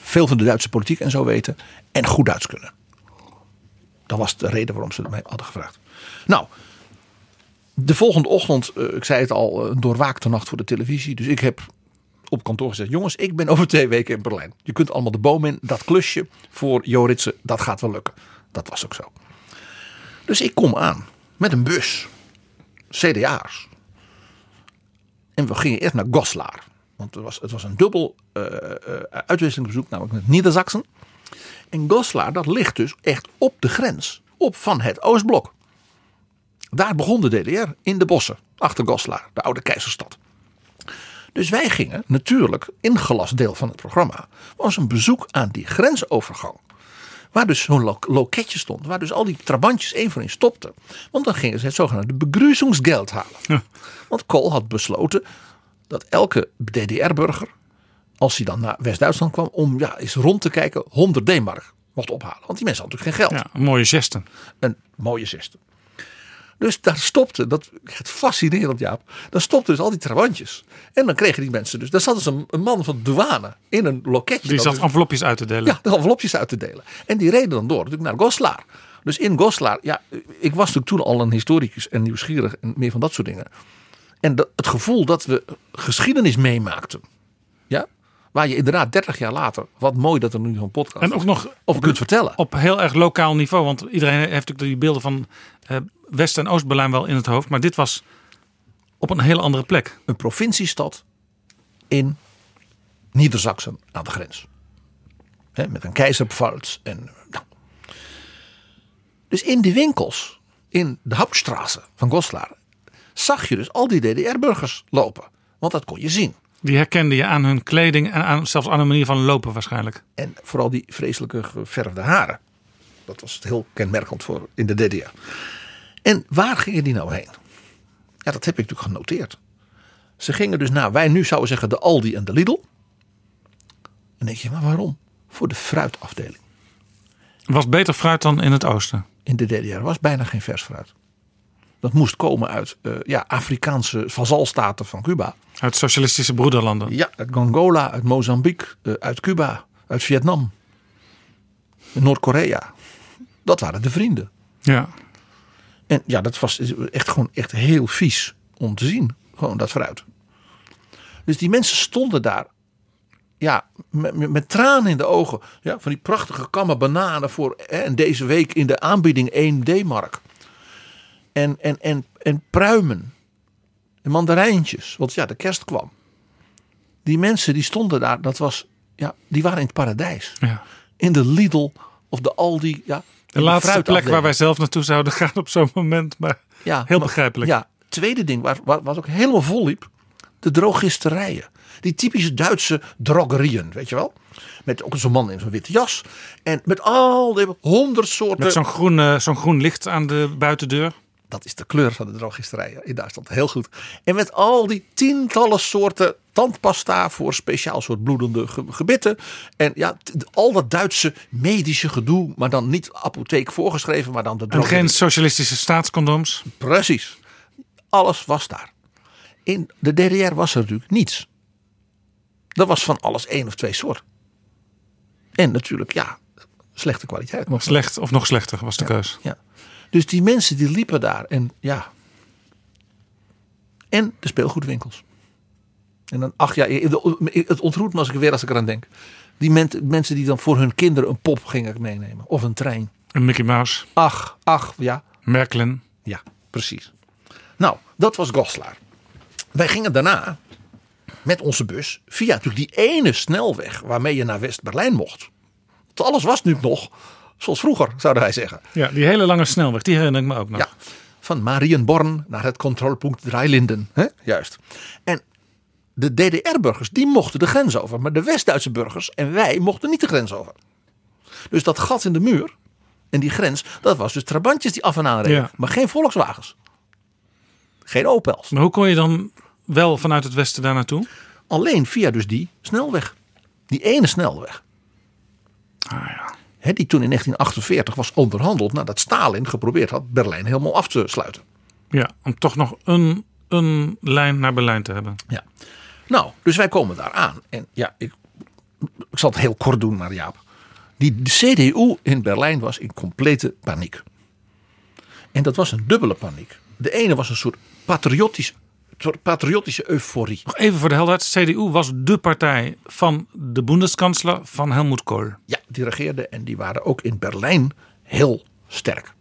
veel van de Duitse politiek en zo weten. En goed Duits kunnen. Dat was de reden waarom ze het mij hadden gevraagd. Nou, de volgende ochtend, uh, ik zei het al, een doorwaakte nacht voor de televisie. Dus ik heb op kantoor gezegd: Jongens, ik ben over twee weken in Berlijn. Je kunt allemaal de boom in. Dat klusje voor Joritsen, dat gaat wel lukken. Dat was ook zo. Dus ik kom aan met een bus. CDA's. En we gingen eerst naar Goslar. Want het was, het was een dubbel uh, uh, uitwisselingsbezoek, namelijk met Niedersachsen. En Goslar, dat ligt dus echt op de grens. Op van het Oostblok. Daar begon de DDR, in de bossen. Achter Goslar, de oude keizerstad. Dus wij gingen natuurlijk, ingelast deel van het programma, was een bezoek aan die grensovergang. Waar dus zo'n lo loketje stond, waar dus al die trabantjes één voor één stopten. Want dan gingen ze het zogenaamde begrüßungsgeld halen. Ja. Want Kool had besloten dat elke DDR-burger, als hij dan naar West-Duitsland kwam, om ja, eens rond te kijken, 100 D-mark mocht ophalen. Want die mensen hadden natuurlijk geen geld. Ja, een mooie zesten. Een mooie zesten. Dus daar stopte, dat het fascinerend Jaap, daar stopten dus al die trabantjes. En dan kregen die mensen dus, daar zat dus een, een man van douane in een loketje. Die zat dus, envelopjes uit te delen. Ja, de envelopjes uit te delen. En die reden dan door natuurlijk naar Goslar. Dus in Goslar, ja, ik was natuurlijk toen al een historicus en nieuwsgierig en meer van dat soort dingen. En de, het gevoel dat we geschiedenis meemaakten. Ja, Waar je inderdaad 30 jaar later, wat mooi dat er nu zo'n podcast En ook nog of kunt vertellen. Op heel erg lokaal niveau. Want iedereen heeft natuurlijk die beelden van uh, West- en Oost-Berlijn wel in het hoofd. Maar dit was op een hele andere plek. Een provinciestad in Niedersachsen aan de grens. He, met een keizerpfalz. En, nou. Dus in die winkels, in de Hauptstraße van Goslar, zag je dus al die DDR-burgers lopen. Want dat kon je zien. Die herkende je aan hun kleding en aan, zelfs aan hun manier van lopen waarschijnlijk. En vooral die vreselijke geverfde haren. Dat was heel kenmerkend voor in de DDR. En waar gingen die nou heen? Ja, dat heb ik natuurlijk genoteerd. Ze gingen dus naar, wij nu zouden zeggen de Aldi en de Lidl. En denk je, maar waarom? Voor de fruitafdeling. Was beter fruit dan in het oosten? In de DDR was bijna geen vers fruit. Dat moest komen uit uh, ja, Afrikaanse vazalstaten van Cuba. Uit socialistische broederlanden. Ja, uit Angola, uit Mozambique, uh, uit Cuba, uit Vietnam, Noord-Korea. Dat waren de vrienden. Ja. En ja, dat was echt gewoon echt heel vies om te zien. Gewoon dat fruit. Dus die mensen stonden daar. Ja, met, met, tranen in de ogen. Ja, van die prachtige kammen bananen voor. En deze week in de aanbieding 1 D-mark. En, en, en, en pruimen. En mandarijntjes. Want ja, de kerst kwam. Die mensen die stonden daar. Dat was, ja, die waren in het paradijs. Ja. In de Lidl of de Aldi. Ja, De laatste plek waar wij zelf naartoe zouden gaan op zo'n moment. Maar Ja, heel maar- begrijpelijk. Ja, tweede ding waar, waar, wat ook helemaal vol liep. De drogisterijen. Die typische Duitse drogerieën, weet je wel. Met ook zo'n man in zo'n witte jas. En met al die honderd soorten... Met zo'n groen, zo'n groen licht aan de buitendeur. Dat is de kleur van de drogisterijen in Duitsland. Heel goed. En met al die tientallen soorten tandpasta voor speciaal soort bloedende ge- gebitten. En ja, al dat Duitse medische gedoe. Maar dan niet apotheek voorgeschreven, maar dan de En drogerie. geen socialistische staatscondooms. Precies. Alles was daar. In de DDR was er natuurlijk niets. Er was van alles één of twee soorten. En natuurlijk, ja, slechte kwaliteit. Nog slecht of nog slechter was de keus. Ja. Dus die mensen die liepen daar en ja. En de speelgoedwinkels. En dan, ach ja, het ontroert me als ik weer als ik eraan denk. Die men- mensen die dan voor hun kinderen een pop gingen meenemen. Of een trein. Een Mickey Mouse. Ach, ach, ja. Merkelen. Ja, precies. Nou, dat was Goslar. Wij gingen daarna met onze bus via natuurlijk die ene snelweg waarmee je naar West-Berlijn mocht. Want alles was nu nog zoals vroeger, zouden wij zeggen. Ja, die hele lange snelweg, die herinner ik me ook nog. Ja, van Marienborn naar het controlepunt Dreilinden. Hè? Juist. En de DDR-burgers, die mochten de grens over. Maar de West-Duitse burgers en wij mochten niet de grens over. Dus dat gat in de muur en die grens, dat was dus trabantjes die af en aan reden. Ja. Maar geen Volkswagens. Geen Opels. Maar hoe kon je dan wel vanuit het westen daar naartoe? Alleen via dus die snelweg. Die ene snelweg. Hè, die toen in 1948 was onderhandeld nadat Stalin geprobeerd had Berlijn helemaal af te sluiten. Ja, om toch nog een, een lijn naar Berlijn te hebben. Ja. Nou, dus wij komen daar aan. En ja, ik, ik zal het heel kort doen, maar Jaap. Die de CDU in Berlijn was in complete paniek. En dat was een dubbele paniek. De ene was een soort patriotisch, soort patriotische euforie. Nog even voor de helderheid. CDU was de partij van de Bundeskanzler van Helmut Kohl. Ja, die regeerden en die waren ook in Berlijn heel sterk.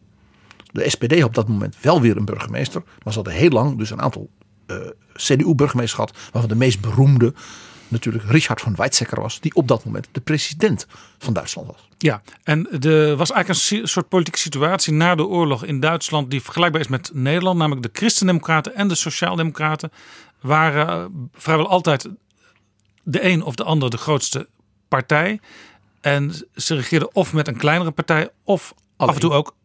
De SPD had op dat moment wel weer een burgemeester. Maar ze hadden heel lang dus een aantal eh, CDU-burgemeesters gehad. Waarvan de meest beroemde natuurlijk Richard van Weizsäcker was. Die op dat moment de president van Duitsland was. Ja, en er was eigenlijk een soort politieke situatie na de oorlog in Duitsland die vergelijkbaar is met Nederland. Namelijk de Christendemocraten en de Sociaaldemocraten waren eh, vrijwel altijd de een of de ander de grootste partij. En ze regeerden of met een kleinere partij of af en toe ook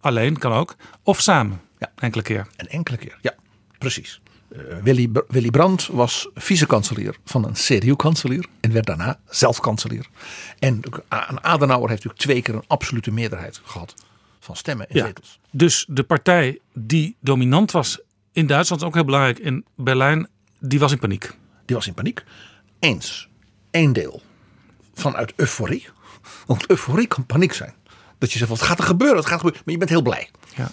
alleen, kan ook, of samen. Ja. Enkele keer. Een enkele keer, ja, precies. Eh, Willy, Br- Willy Brandt was vice-kanselier van een CDU-kanselier. En werd daarna zelf kanselier. En een Adenauer heeft natuurlijk twee keer een absolute meerderheid gehad. Van stemmen en Ja. zetels. Dus de partij die dominant was in Duitsland, ook heel belangrijk in Berlijn, die was in paniek. Die was in paniek. Eens, één deel vanuit euforie. Want euforie kan paniek zijn. Dat je zegt, wat gaat er gebeuren? Wat gaat er gebeuren? Maar je bent heel blij. Ja.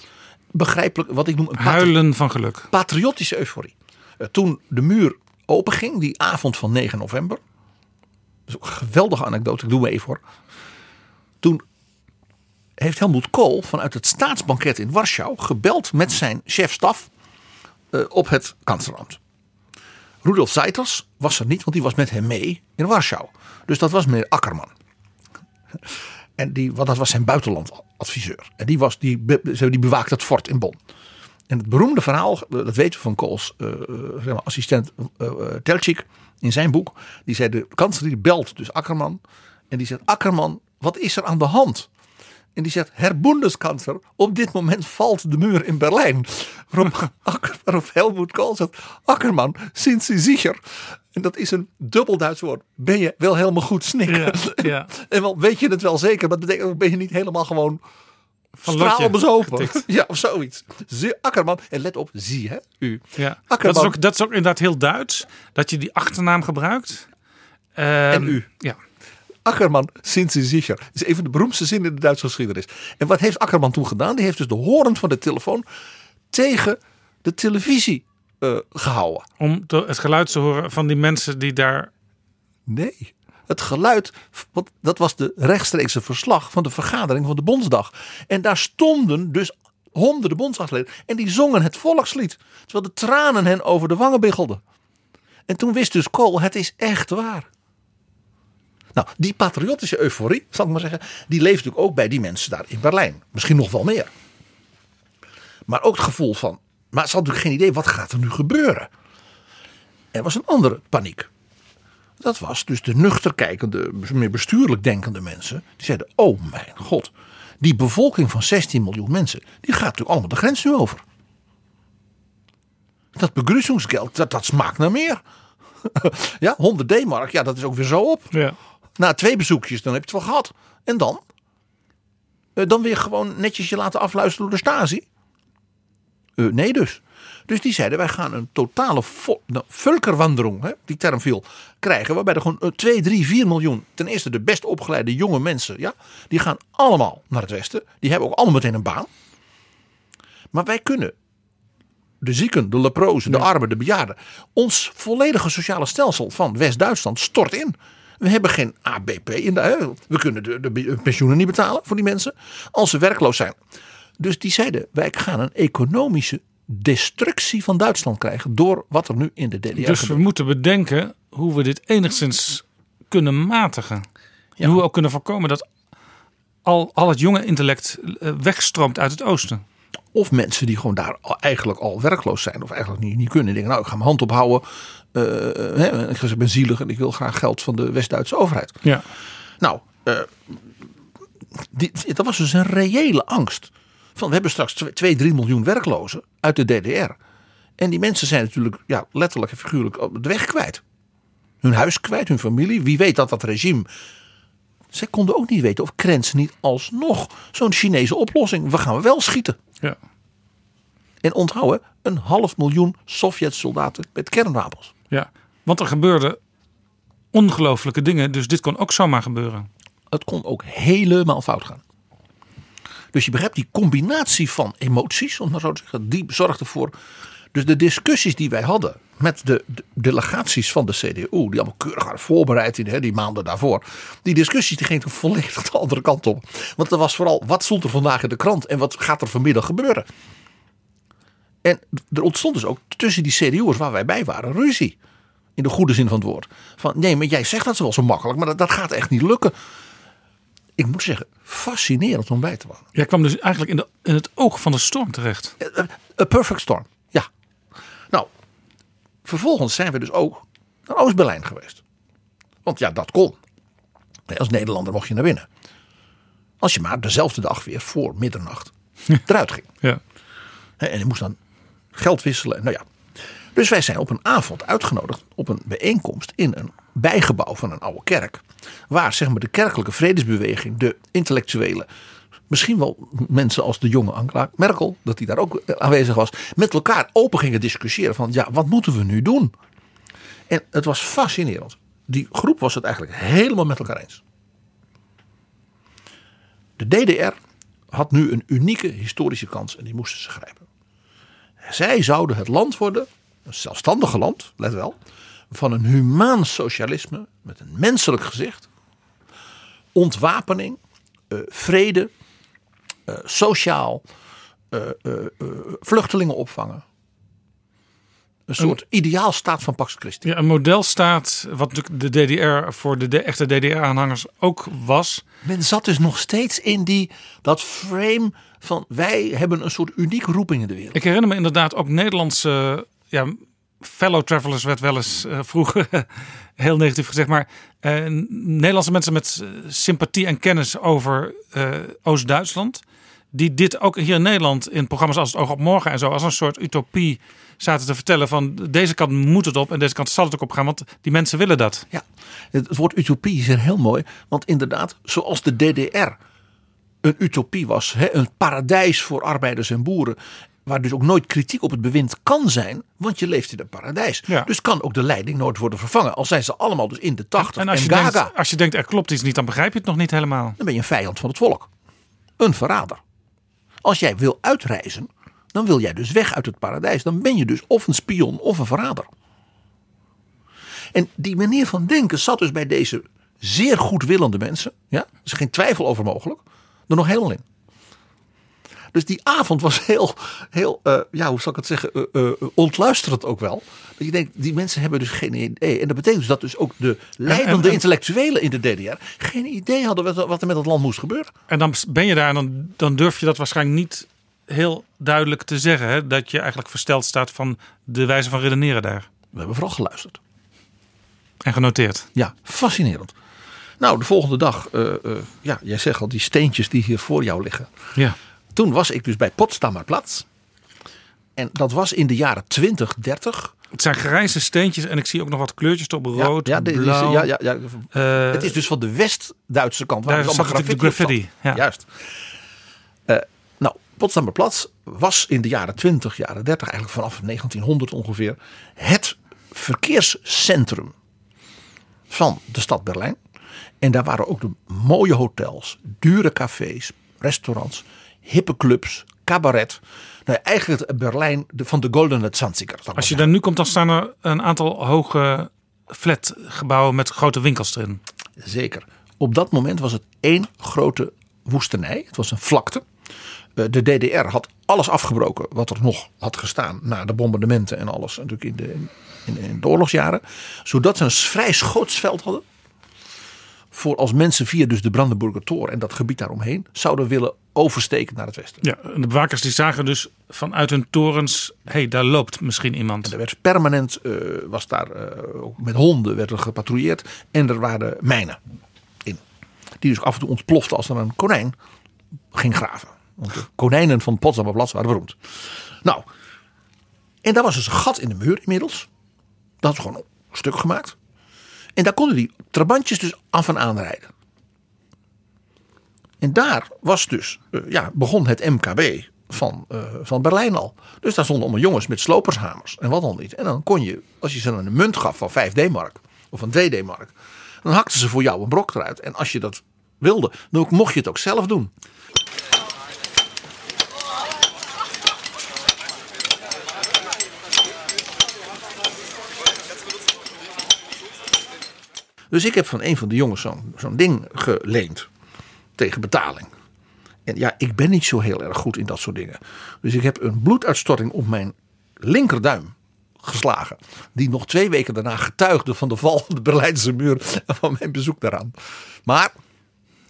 Begrijpelijk, wat ik noem een Huilen van geluk. patriotische euforie. Eh, toen de muur openging, die avond van 9 november. Dat is ook een geweldige anekdote, ik doe me even voor. Toen heeft Helmut Kool vanuit het staatsbanket in Warschau gebeld met zijn chef-staf eh, op het kanslerambt. Rudolf Zeiters was er niet, want die was met hem mee in Warschau. Dus dat was meneer Akkerman. En die, want dat was zijn buitenlandadviseur. En die, was, die, be- die bewaakte het fort in Bonn. En het beroemde verhaal, dat weten we van Kools eh, eh, zeg maar, assistent eh, eh, Teltschik in zijn boek. Die zei, de kanselier belt dus Akkerman. En die zegt, Akkerman, wat is er aan de hand? En die zegt, Herr Bundeskansler, op dit moment valt de muur in Berlijn. Waarop, Akker, waarop Helmut Kool zegt, Akkerman, sind Sie sicher? En dat is een dubbel Duits woord. Ben je wel helemaal goed snikken? Ja, ja. En wel, weet je het wel zeker? Dat betekent, ben je niet helemaal gewoon Van getikt. Ja, of zoiets. Zie- Akkerman, en let op, zie hè, u. Ja. Dat, is ook, dat is ook inderdaad heel Duits, dat je die achternaam gebruikt. Ehm, En u. Ja. Akkerman, sind Sie sicher? Dat is een van de beroemdste zinnen in de Duitse geschiedenis. En wat heeft Akkerman toen gedaan? Die heeft dus de horen van de telefoon tegen de televisie eh, gehouden. Om de- het geluid te horen van die mensen die daar... Nee, het geluid, want dat was de rechtstreekse verslag van de vergadering van de Bondsdag. En daar stonden dus honderden bondsdagsleden en die zongen het volkslied. Terwijl de tranen hen over de wangen biggelden. En toen wist dus Kool, het is echt waar. Nou, die patriotische euforie, zal ik maar zeggen, die leeft natuurlijk ook bij die mensen daar in Berlijn. Misschien nog wel meer. Maar ook het gevoel van, maar ze hadden natuurlijk geen idee, wat gaat er nu gebeuren? Er was een andere paniek. Dat was dus de nuchter kijkende, meer bestuurlijk denkende mensen. Die zeiden, oh mijn god, die bevolking van 16 miljoen mensen, die gaat natuurlijk allemaal de grens nu over. Dat begrüßungsgeld, dat, dat smaakt naar meer. ja, 100 D-mark, ja, dat is ook weer zo op. Ja. Na twee bezoekjes, dan heb je het wel gehad. En dan? Eh, dan weer gewoon netjes je laten afluisteren door de Stasi? Eh, nee dus. Dus die zeiden, wij gaan een totale nou, hè, die term viel, krijgen. Waarbij er gewoon 2, 3, 4 miljoen, ten eerste de best opgeleide jonge mensen, ja, die gaan allemaal naar het westen. Die hebben ook allemaal meteen een baan. Maar wij kunnen de zieken, de leprozen, de armen, de bejaarden. Ons volledige sociale stelsel van West-Duitsland stort in. We hebben geen ABP in de. We kunnen de, de pensioenen niet betalen voor die mensen. Als ze werkloos zijn. Dus die zeiden: wij gaan een economische destructie van Duitsland krijgen. door wat er nu in de DDR Dus we gebeurt. moeten bedenken hoe we dit enigszins kunnen matigen. En hoe we ook kunnen voorkomen dat al, al het jonge intellect eh, wegstroomt uit het oosten. Of mensen die gewoon daar eigenlijk al werkloos zijn. of eigenlijk niet, niet kunnen. Denken: nou, ik ga mijn hand ophouden. hè, ik ben zielig en ik wil graag geld van de West-Duitse overheid. Ja. Nou, dat was dus een reële angst. Van we hebben straks 2, 3 miljoen werklozen uit de DDR. En die mensen zijn natuurlijk ja, letterlijk en figuurlijk op de weg kwijt. Hun huis kwijt, hun familie. Wie weet dat dat regime. Zij konden ook niet weten of Krenz niet alsnog zo'n Chinese oplossing. We gaan wel schieten. Ja. En onthouden, een half miljoen Sovjet-soldaten met kernwapens. Ja, want er gebeurden ongelooflijke dingen. Dus dit kon ook zomaar gebeuren. Het kon ook helemaal fout gaan. Dus je begrijpt die combinatie van emoties, om maar zo te zeggen, die zorgde ervoor. Dus de discussies die wij hadden met de, de delegaties van de CDU, die allemaal keurig waren voorbereid in hè, die maanden daarvoor. Die discussies die gingen volledig de andere kant op. Want er was vooral, wat stond er vandaag in de krant en wat gaat er vanmiddag gebeuren? En er ontstond dus ook tussen die CDU'ers waar wij bij waren ruzie. In de goede zin van het woord. Van nee, maar jij zegt dat wel zo makkelijk, maar dat, dat gaat echt niet lukken. Ik moet zeggen, fascinerend om bij te wonen. Jij kwam dus eigenlijk in, de, in het oog van de storm terecht. A perfect storm, ja. Nou, vervolgens zijn we dus ook naar Oost-Berlijn geweest. Want ja, dat kon. Als Nederlander mocht je naar binnen. Als je maar dezelfde dag weer voor middernacht eruit ging. Ja. En je moest dan geld wisselen. Nou ja. Dus wij zijn op een avond uitgenodigd op een bijeenkomst in een bijgebouw van een oude kerk. Waar zeg maar de kerkelijke vredesbeweging, de intellectuelen, misschien wel mensen als de jonge Angela Merkel, dat die daar ook aanwezig was, met elkaar open gingen discussiëren van ja, wat moeten we nu doen? En het was fascinerend. Die groep was het eigenlijk helemaal met elkaar eens. De DDR had nu een unieke historische kans en die moesten ze grijpen. Zij zouden het land worden, een zelfstandige land, let wel, van een humaan socialisme met een menselijk gezicht, ontwapening, eh, vrede, eh, sociaal, eh, vluchtelingen opvangen. Een soort ideaalstaat van Pax Christi. Ja, een modelstaat, wat de DDR voor de, de echte DDR-aanhangers ook was. Men zat dus nog steeds in die, dat frame van wij hebben een soort unieke roeping in de wereld. Ik herinner me inderdaad ook Nederlandse ja, fellow travelers werd wel eens eh, vroeger heel negatief gezegd, maar eh, Nederlandse mensen met eh, sympathie en kennis over Oost-Duitsland, die dit ook hier in Nederland in programma's als het Oog op Morgen en zo als een soort utopie zaten te vertellen van deze kant moet het op en deze kant zal het ook op gaan, want die mensen willen dat. Ja, het het woord utopie is er heel mooi. Want inderdaad, zoals de DDR een utopie was. Hè, een paradijs voor arbeiders en boeren. Waar dus ook nooit kritiek op het bewind kan zijn. Want je leeft in een paradijs. Ja. Dus kan ook de leiding nooit worden vervangen. Al zijn ze allemaal dus in de tachtig en, En als je, gaga. denkt, als je denkt er klopt iets niet, dan begrijp je het nog niet helemaal. Dan ben je een vijand van het volk. Een verrader. Als jij wil uitreizen, dan wil jij dus weg uit het paradijs. Dan ben je dus of een spion of een verrader. En die manier van denken zat dus bij deze zeer goedwillende mensen. Ja, er is geen twijfel over mogelijk. Er nog helemaal in. Dus die avond was heel, heel uh, ja, hoe zal ik het zeggen, uh, ontluisterend ook wel. Dat je denkt, die mensen hebben dus geen idee. En dat betekent dus dat dus ook de leidende intellectuelen in de DDR geen idee hadden wat, wat er met het land moest gebeuren. En dan ben je daar en dan, dan durf je dat waarschijnlijk niet heel duidelijk te zeggen. Hè? Dat je eigenlijk versteld staat van de wijze van redeneren daar. We hebben vooral geluisterd. En genoteerd. Ja, fascinerend. Nou, de volgende dag, uh, uh, ja, jij zegt al die steentjes die hier voor jou liggen. Ja. Toen was ik dus bij Potsdamer Platz. En dat was in de jaren 20, 30. Het zijn grijze steentjes en ik zie ook nog wat kleurtjes op rood, ja, ja, blauw. ja, ja, ja. Uh, het is dus van de West-Duitse kant. Waar daar zat graffiti, de graffiti. Ja. Juist. Uh, nou, Potsdamer Platz was in de jaren 20, jaren 30, eigenlijk vanaf 1900 ongeveer, het verkeerscentrum van de stad Berlijn. En daar waren ook de mooie hotels, dure cafés, restaurants, hippe clubs, cabaret. Nou, eigenlijk Berlijn van de Goldene Zanziger. Als je daar nu komt, dan staan er een aantal hoge flatgebouwen met grote winkels erin. Zeker. Op dat moment was het één grote woestenij. Het was een vlakte. Eh, de DDR had alles afgebroken wat er nog had gestaan na de bombardementen en alles natuurlijk in de, in, in de oorlogsjaren. Zodat ze een vrij schootsveld hadden voor als mensen via dus de Brandenburger Tor en dat gebied daaromheen zouden willen oversteken naar het westen. Ja, de bewakers die zagen dus vanuit hun torens, hé, hey, daar loopt misschien iemand. En er werd permanent, uh, was daar uh, met honden werd er gepatrouilleerd en er waren mijnen in. Die dus af en toe ontploften als er een konijn ging graven. Want de konijnen van Potsdamer waren beroemd. Nou, en daar was dus een gat in de muur inmiddels. Dat is gewoon een stuk gemaakt. En daar konden die trabantjes dus af en aanrijden. En daar was dus, uh, ja, begon het MKB van, uh, van Berlijn al. Dus daar stonden allemaal jongens met slopershamers en wat dan niet. En dan kon je, als je ze een munt gaf van 5 D-mark of een 2 D-mark, dan hakten ze voor jou een brok eruit. En als je dat wilde, dan mocht je het ook zelf doen. Dus ik heb van een van de jongens zo'n zo'n ding geleend. Tegen betaling. En ja, ik ben niet zo heel erg goed in dat soort dingen. Dus ik heb een bloeduitstorting op mijn linkerduim geslagen. Die nog twee weken daarna getuigde van de val van de Berlijnse muur. En van mijn bezoek daaraan. Maar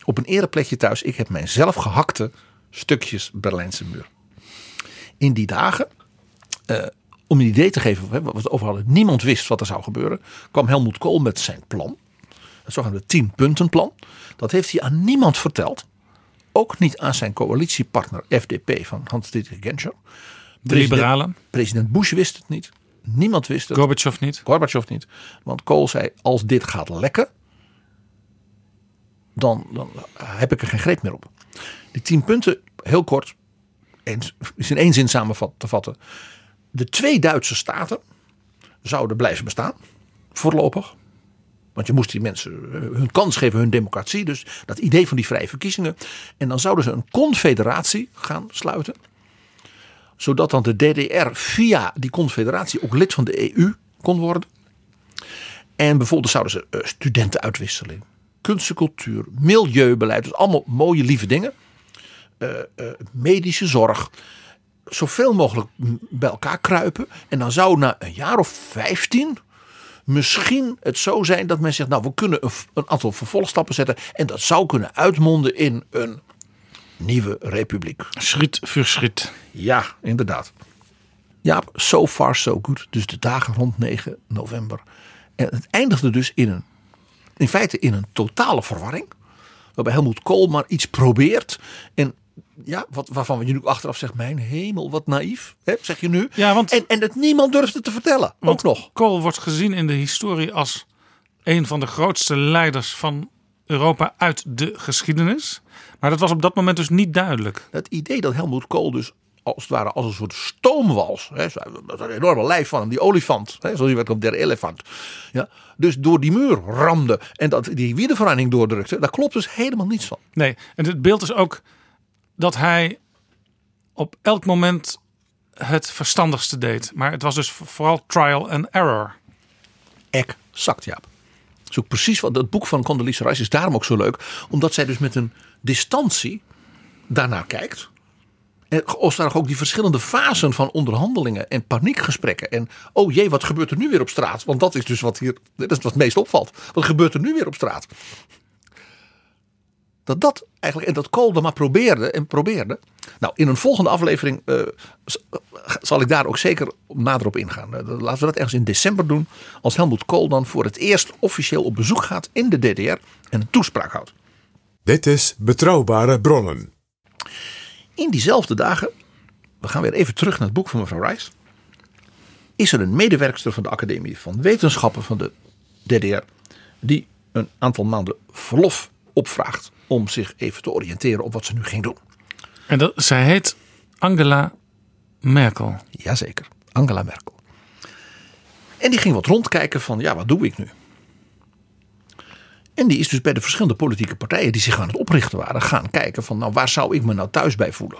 op een ereplekje thuis. Ik heb mijn zelf gehakte stukjes Berlijnse muur. In die dagen. Uh, om een idee te geven wat we over hadden. Niemand wist wat er zou gebeuren. Kwam Helmoet Kool met zijn plan het zogenaamde tienpuntenplan. Dat heeft hij aan niemand verteld. Ook niet aan zijn coalitiepartner FDP van Hans-Dietrich Genscher. De liberalen. President Bush wist het niet. Niemand wist het. Gorbachev niet. Gorbachev niet. Want Kool zei, als dit gaat lekken, dan, dan heb ik er geen greep meer op. Die tien punten, heel kort, is in één zin samen te vatten. De twee Duitse staten zouden blijven bestaan, voorlopig. Want je moest die mensen eh, hun kans geven, hun democratie. Dus dat idee van die vrije verkiezingen. En dan zouden ze een confederatie gaan sluiten. Zodat dan de DDR via die confederatie ook lid van de EU kon worden. En bijvoorbeeld zouden ze uh, studentenuitwisseling, kunst en cultuur, milieubeleid. Dus allemaal mooie lieve dingen. Uh, medische zorg. Zoveel mogelijk bij elkaar kruipen. En dan zou na een jaar of vijftien misschien het zo zijn dat men zegt, nou we kunnen een, een aantal vervolgstappen zetten en dat zou kunnen uitmonden in een nieuwe republiek. Schriet voor schriet. Ja, inderdaad. Ja, so far so good. Dus de dagen rond 9 november. En het eindigde dus in een, in feite in een totale verwarring. Waarbij Helmoet Kool maar iets probeert. En ja, wat, waarvan je nu achteraf zegt, mijn hemel, wat naïef, hè, zeg je nu. Ja, want, en, en het niemand durfde te vertellen, want ook nog. Kool wordt gezien in de historie als een van de grootste leiders van Europa uit de geschiedenis. Maar dat was op dat moment dus niet duidelijk. Het idee dat Helmoet Kool dus als het ware als een soort stoomwals. Hè, een enorme lijf van hem, die olifant. Hè, zoals werd op der elefant. Ja, dus door die muur ramde en dat die wiederverhouding doordrukte. Daar klopt dus helemaal niets van. Nee, en het beeld is ook dat hij op elk moment het verstandigste deed. Maar het was dus vooral trial and error. Exact, ja. Dat is ook precies wat het boek van Condoleezza Rice is daarom ook zo leuk. Omdat zij dus met een distantie daarnaar kijkt. En waren ook die verschillende fasen van onderhandelingen en paniekgesprekken. En oh jee, wat gebeurt er nu weer op straat? Want dat is dus wat hier dat is wat meest opvalt. Wat gebeurt er nu weer op straat? Dat dat eigenlijk, en dat Kool dan maar probeerde en probeerde. Nou, in een volgende aflevering eh, zal ik daar ook zeker nader op ingaan. Eh, laten we dat ergens in december doen. Als Helmut Kool dan voor het eerst officieel op bezoek gaat in de DDR en een toespraak houdt. Dit is Betrouwbare Bronnen. In diezelfde dagen, we gaan weer even terug naar het boek van mevrouw Rice. Is er een medewerkster van de Academie van Wetenschappen van de DDR. Die een aantal maanden verlof opvraagt om zich even te oriënteren op wat ze nu ging doen. En dat, zij heet Angela Merkel. Jazeker, Angela Merkel. En die ging wat rondkijken van, ja, wat doe ik nu? En die is dus bij de verschillende politieke partijen die zich aan het oprichten waren, gaan kijken van, nou, waar zou ik me nou thuis bij voelen?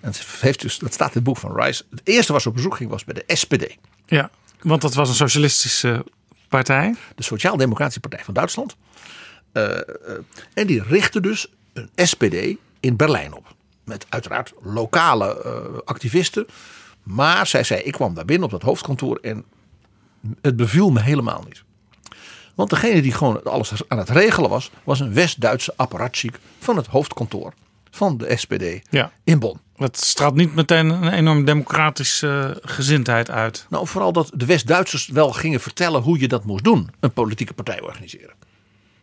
En heeft dus, dat staat in het boek van Rice. Het eerste waar ze op bezoek ging was bij de SPD. Ja, want dat was een socialistische partij. De Sociaal-Democratische Partij van Duitsland. Uh, uh, en die richtte dus een SPD in Berlijn op. Met uiteraard lokale uh, activisten. Maar zij zei, ik kwam daar binnen op dat hoofdkantoor en het beviel me helemaal niet. Want degene die gewoon alles aan het regelen was, was een West-Duitse apparatchik van het hoofdkantoor van de SPD ja. in Bonn. Dat straalt niet meteen een enorm democratische gezindheid uit. Nou, vooral dat de West-Duitsers wel gingen vertellen hoe je dat moest doen, een politieke partij organiseren.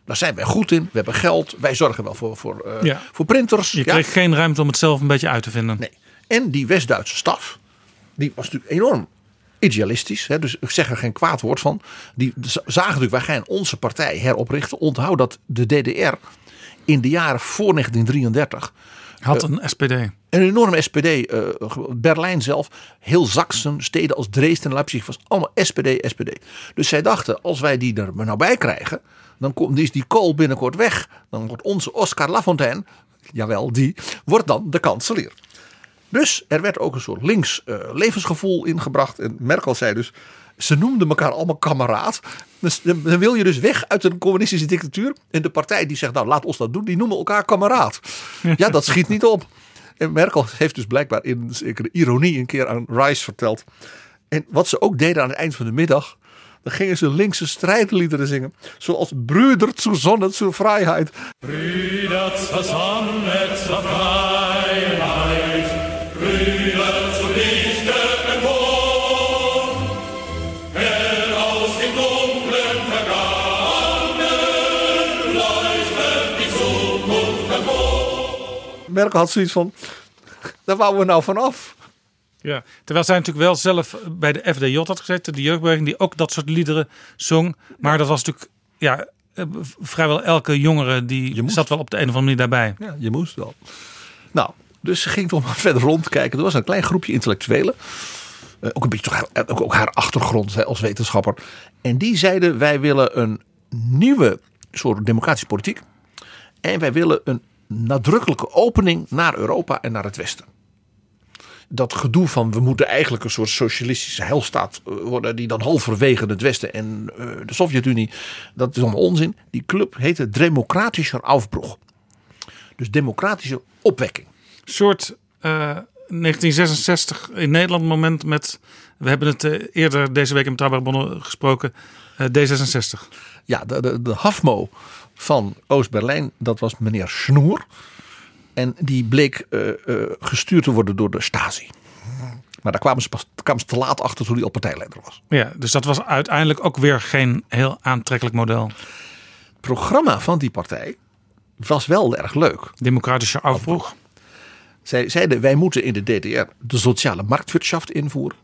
Daar zijn wij goed in. We hebben geld. Wij zorgen wel voor, voor, uh, ja. voor printers. Je kreeg geen ruimte om het zelf een beetje uit te vinden. Nee. En die West-Duitse staf, die was natuurlijk enorm idealistisch. Hè, dus ik zeg er geen kwaad woord van. Die zagen natuurlijk, wij gaan onze partij heroprichten. Onthoud dat de DDR in de jaren voor 1933 had een uh, SPD. Een enorme SPD. Uh, Berlijn zelf, heel Sachsen, steden als Dresden en Leipzig was allemaal SPD, SPD. Dus zij dachten, als wij die er nou bij krijgen, dan komt, is die kool binnenkort weg. Dan wordt onze Oscar Lafontaine, jawel die, wordt dan de kanselier. Dus er werd ook een soort links uh, levensgevoel ingebracht. En Merkel zei dus, ze noemden elkaar allemaal kameraad. Dus dan wil je dus weg uit een communistische dictatuur. En de partij die zegt, nou laat ons dat doen, die noemen elkaar kameraad. Ja, dat schiet niet op. En Merkel heeft dus blijkbaar in zekere ironie een keer aan Rice verteld. En wat ze ook deden aan het eind van de middag. Dan gingen ze linkse strijdliederen zingen. Zoals Brüder zu Sonne zur Freiheit. Brüder zusammen zur Freiheit. Brüder zu Lichte im Mond. Hell aus dem dunklen Vergangenen leuchtet die Zukunft hervor. Merkel had zoiets van, daar wouden we nou vanaf. Ja, terwijl zij natuurlijk wel zelf bij de FDJ had gezeten, de jeugdbeweging die ook dat soort liederen zong. Maar dat was natuurlijk, ja, vrijwel elke jongere die zat wel op de een of andere manier daarbij. Ja, je moest wel. Nou, dus ze ging toch maar verder rondkijken. Er was een klein groepje intellectuelen. Uh, ook een beetje toch haar, ook, ook haar achtergrond hè, als wetenschapper. En die zeiden: wij willen een nieuwe soort democratische politiek. En wij willen een nadrukkelijke opening naar Europa en naar het Westen dat gedoe van we moeten eigenlijk een soort socialistische heilstaat worden die dan halverwege het Westen en uh, de Sovjet-Unie, dat is allemaal onzin. Die club heette Democratischer Aufbruch. Dus democratische opwekking. Een soort uh, 1966 in Nederland moment met, we hebben het uh, eerder deze week in Betrouwbare Bronnen gesproken, uh, D66. Ja, de, de, de HAFMO van Oost-Berlijn, dat was meneer Snoer. En die bleek uh, uh, gestuurd te worden door de Stasi. Maar daar kwamen ze, pas, kwamen ze te laat achter toen hij al partijleider was. Ja, dus dat was uiteindelijk ook weer geen heel aantrekkelijk model. Het programma van die partij was wel erg leuk. Democratische afbroeg. Zij zeiden wij moeten in de DDR de sociale marktwirtschaft invoeren.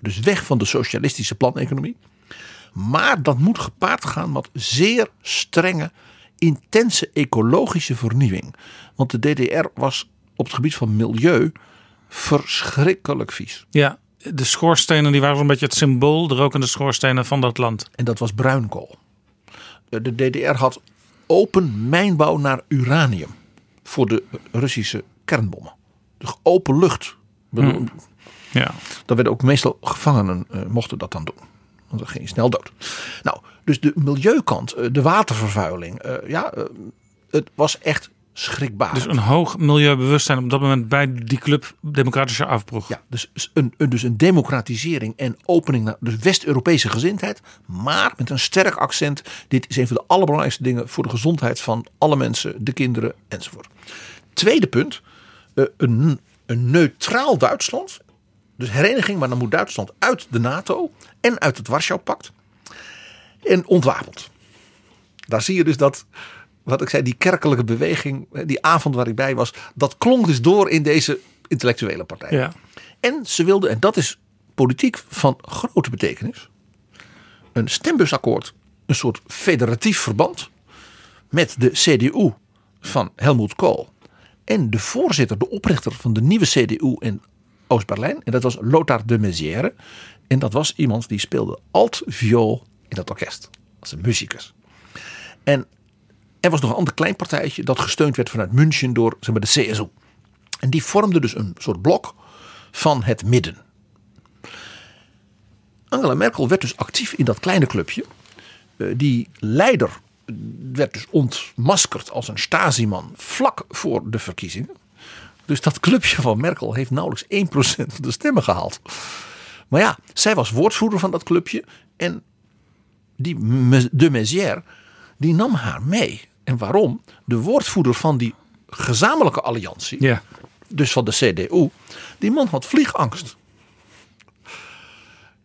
Dus weg van de socialistische planeconomie. Maar dat moet gepaard gaan met zeer strenge intense ecologische vernieuwing. Want de DDR was op het gebied van milieu verschrikkelijk vies. Ja, de schoorstenen die waren een beetje het symbool, de rokende schoorstenen van dat land. En dat was bruinkool. De DDR had open mijnbouw naar uranium voor de Russische kernbommen. Dus open lucht. Hmm. Ja. Dan werden ook meestal gevangenen uh, mochten dat dan doen. Want dan ging je snel dood. Nou, dus de milieukant, de watervervuiling. Uh, ja, uh, het was echt schrikbaar. Dus een hoog milieubewustzijn op dat moment bij die club Democratische Afbroeg. Ja, dus een, dus een democratisering en opening naar dus West-Europese gezindheid. Maar met een sterk accent. Dit is een van de allerbelangrijkste dingen voor de gezondheid van alle mensen, de kinderen enzovoort. Tweede punt. eh, Een, een neutraal Duitsland. Dus hereniging, maar dan moet Duitsland uit de NATO en uit het Warschau-pact. En ontwapend. Daar zie je dus dat, wat ik zei, die kerkelijke beweging, die avond waar ik bij was, dat klonk dus door in deze intellectuele partij. Ja. En ze wilden, en dat is politiek van grote betekenis, een stembusakkoord, een soort federatief verband met de CDU van Helmut Kohl en de voorzitter, de oprichter van de nieuwe CDU in Oost-Berlijn. En dat was Lothar de Maizière. En dat was iemand die speelde alt-viool in dat orkest. Als een muzikus. En er was nog een ander klein partijtje dat gesteund werd vanuit München door zeg maar, de CSU. En die vormde dus een soort blok van het midden. Angela Merkel werd dus actief in dat kleine clubje. Eh, Die leider werd dus ontmaskerd als een Stasi-man vlak voor de verkiezingen. Dus dat clubje van Merkel heeft nauwelijks 1% van de stemmen gehaald. Maar ja, zij was woordvoerder van dat clubje. En die de Maizière, die nam haar mee. En waarom? De woordvoerder van die gezamenlijke alliantie, Ja. dus van de CDU, die man had vliegangst.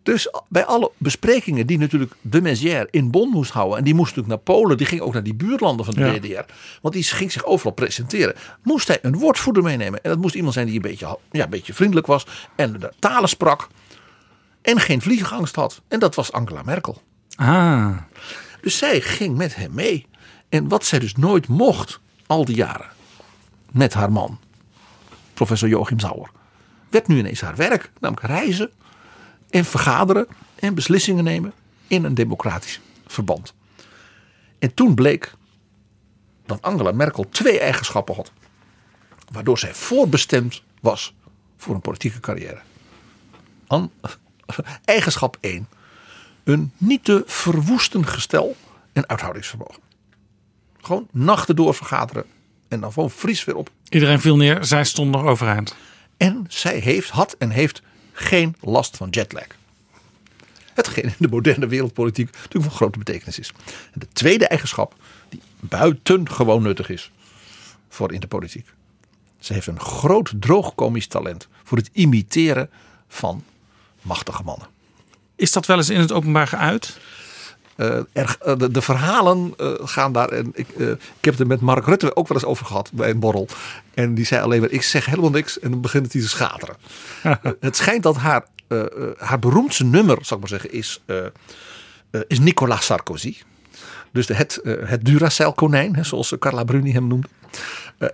Dus bij alle besprekingen die natuurlijk de Maizière in Bonn moest houden. En die moest natuurlijk naar Polen. Die ging ook naar die buurlanden van de Ja. DDR. Want die ging zich overal presenteren. Moest hij een woordvoerder meenemen. En dat moest iemand zijn die een beetje, ja, een beetje vriendelijk was. En de talen sprak. En geen vliegangst had. En dat was Angela Merkel. Ah. Dus zij ging met hem mee. En wat zij dus nooit mocht, al die jaren, met haar man, professor Joachim Sauer, werd nu ineens haar werk. Namelijk reizen en vergaderen en beslissingen nemen in een democratisch verband. En toen bleek dat Angela Merkel twee eigenschappen had. Waardoor zij voorbestemd was voor een politieke carrière. Eigenschap 1. Een niet te verwoesten gestel en uithoudingsvermogen. Gewoon nachten door vergaderen en dan gewoon fris weer op. Iedereen viel neer, zij stond nog overeind. En zij heeft, had en heeft geen last van jetlag. Hetgeen in de moderne wereldpolitiek natuurlijk van grote betekenis is. En de tweede eigenschap, die buitengewoon nuttig is voor in de politiek. Ze heeft een groot droogkomisch talent voor het imiteren van machtige mannen. Is dat wel eens in het openbaar geuit? Eh, er, eh, de, de verhalen eh, gaan daar. En ik, ik heb het er met Mark Rutte ook wel eens over gehad bij een borrel. En die zei alleen maar: Ik zeg helemaal niks. En dan begint hij te schateren. Het schijnt dat haar, haar beroemdste nummer, zal ik maar zeggen, is, is Nicolas Sarkozy. Dus de, het, het Duracell-konijn, hè, zoals Carla Bruni hem noemde.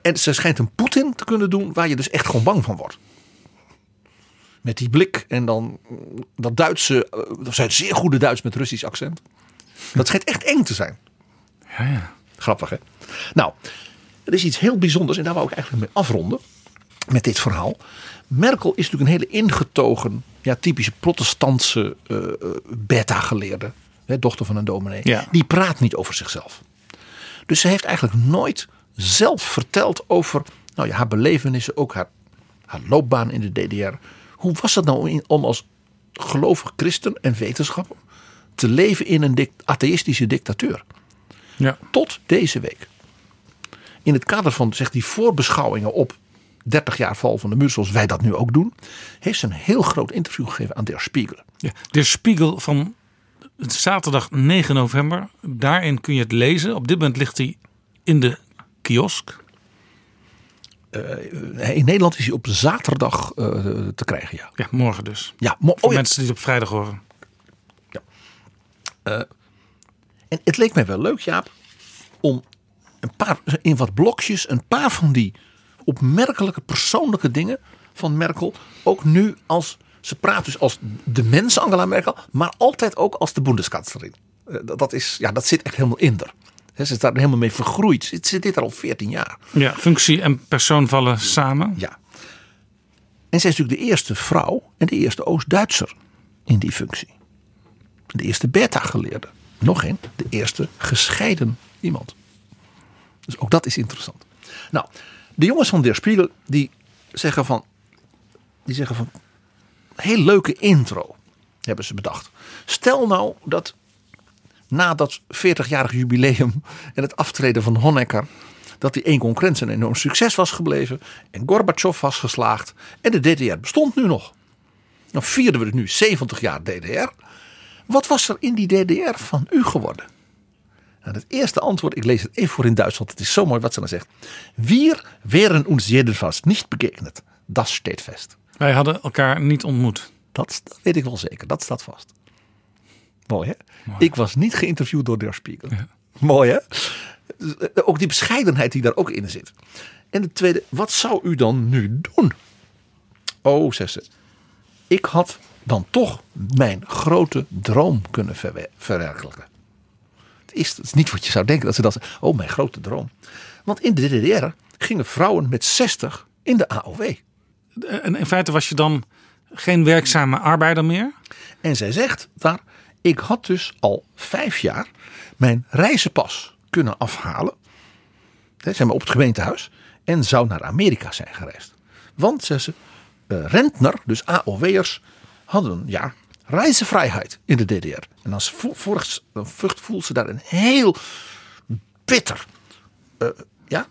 En ze schijnt een Poetin te kunnen doen waar je dus echt gewoon bang van wordt. Met die blik en dan dat Duitse, eh, dat zijn zeer goede Duits met Russisch accent. Dat schijnt echt eng te zijn. Ja, ja. Grappig hè? Nou, er is iets heel bijzonders en daar wou ik eigenlijk mee afronden. Met dit verhaal. Merkel is natuurlijk een hele ingetogen, ja, typische protestantse eh, eh, beta-geleerde. Hè, dochter van een dominee. Ja. Die praat niet over zichzelf. Dus ze heeft eigenlijk nooit zelf verteld over nou ja, haar belevenissen, ook haar, haar loopbaan in de DDR. Hoe was het nou om als gelovig christen en wetenschapper te leven in een atheïstische dictatuur? Ja. Tot deze week. In het kader van zeg, die voorbeschouwingen op 30 jaar val van de muur, zoals wij dat nu ook doen, heeft ze een heel groot interview gegeven aan Der Spiegel. Ja, de Spiegel van zaterdag 9 november. Daarin kun je het lezen. Op dit moment ligt hij in de kiosk. Eh, in Nederland is hij op zaterdag eh, te krijgen, ja. Ja, morgen dus. Ja, mo- Voor oh ja. mensen die het op vrijdag horen. En het leek mij wel leuk, Jaap, om een paar, in wat blokjes, een paar van die opmerkelijke persoonlijke dingen van Merkel, ook nu als, ze praat dus als de mens Angela Merkel, maar altijd ook als de Bundeskanzlerin. Eh, dat- is, ja, dat zit echt helemaal in. Ze is daar helemaal mee vergroeid. Ze zit dit al 14 jaar. Ja, functie en persoon vallen samen. Ja. En zij is natuurlijk de eerste vrouw en de eerste Oost-Duitser in die functie. De eerste beta-geleerde. Nog één, de eerste gescheiden iemand. Dus ook dat is interessant. Nou, de jongens van Der Spiegel die zeggen van, die zeggen van, heel leuke intro hebben ze bedacht. Stel nou dat na dat 40-jarig jubileum en het aftreden van Honecker, dat die één concurrent een enorm succes was gebleven en Gorbachev was geslaagd en de DDR bestond nu nog. Dan vierden we het nu 70 jaar DDR. Wat was er in die DDR van u geworden? Nou, het eerste antwoord, ik lees het even voor in Duitsland, het is zo mooi wat ze dan zegt. Wir wären uns jedenfalls nicht begegnet. Dat steht vast. Wij hadden elkaar niet ontmoet. Dat, dat weet ik wel zeker, dat staat vast. Mooi hè? Ik was niet geïnterviewd door Der Spiegel. Mooi hè? Ook die bescheidenheid die daar ook in zit. En de tweede, wat zou u dan nu doen? Oh, zegt ze. Ik had dan toch mijn grote droom kunnen verwe- verwerkelijken. Het is, het is niet wat je zou denken dat ze dat. Oh, mijn grote droom. Want in de DDR gingen vrouwen met 60 in de AOW. En in feite was je dan geen werkzame arbeider meer? En zij zegt daar, ik had dus al vijf jaar mijn reizenpas kunnen afhalen. Zeg maar op het gemeentehuis. En zou naar Amerika zijn gereisd. Want, zegt ze, eh, rentner, dus AOW'ers, hadden ja, reizevrijheid in de DDR. En als dan voelt- ze daar een heel bitter, eh, ja,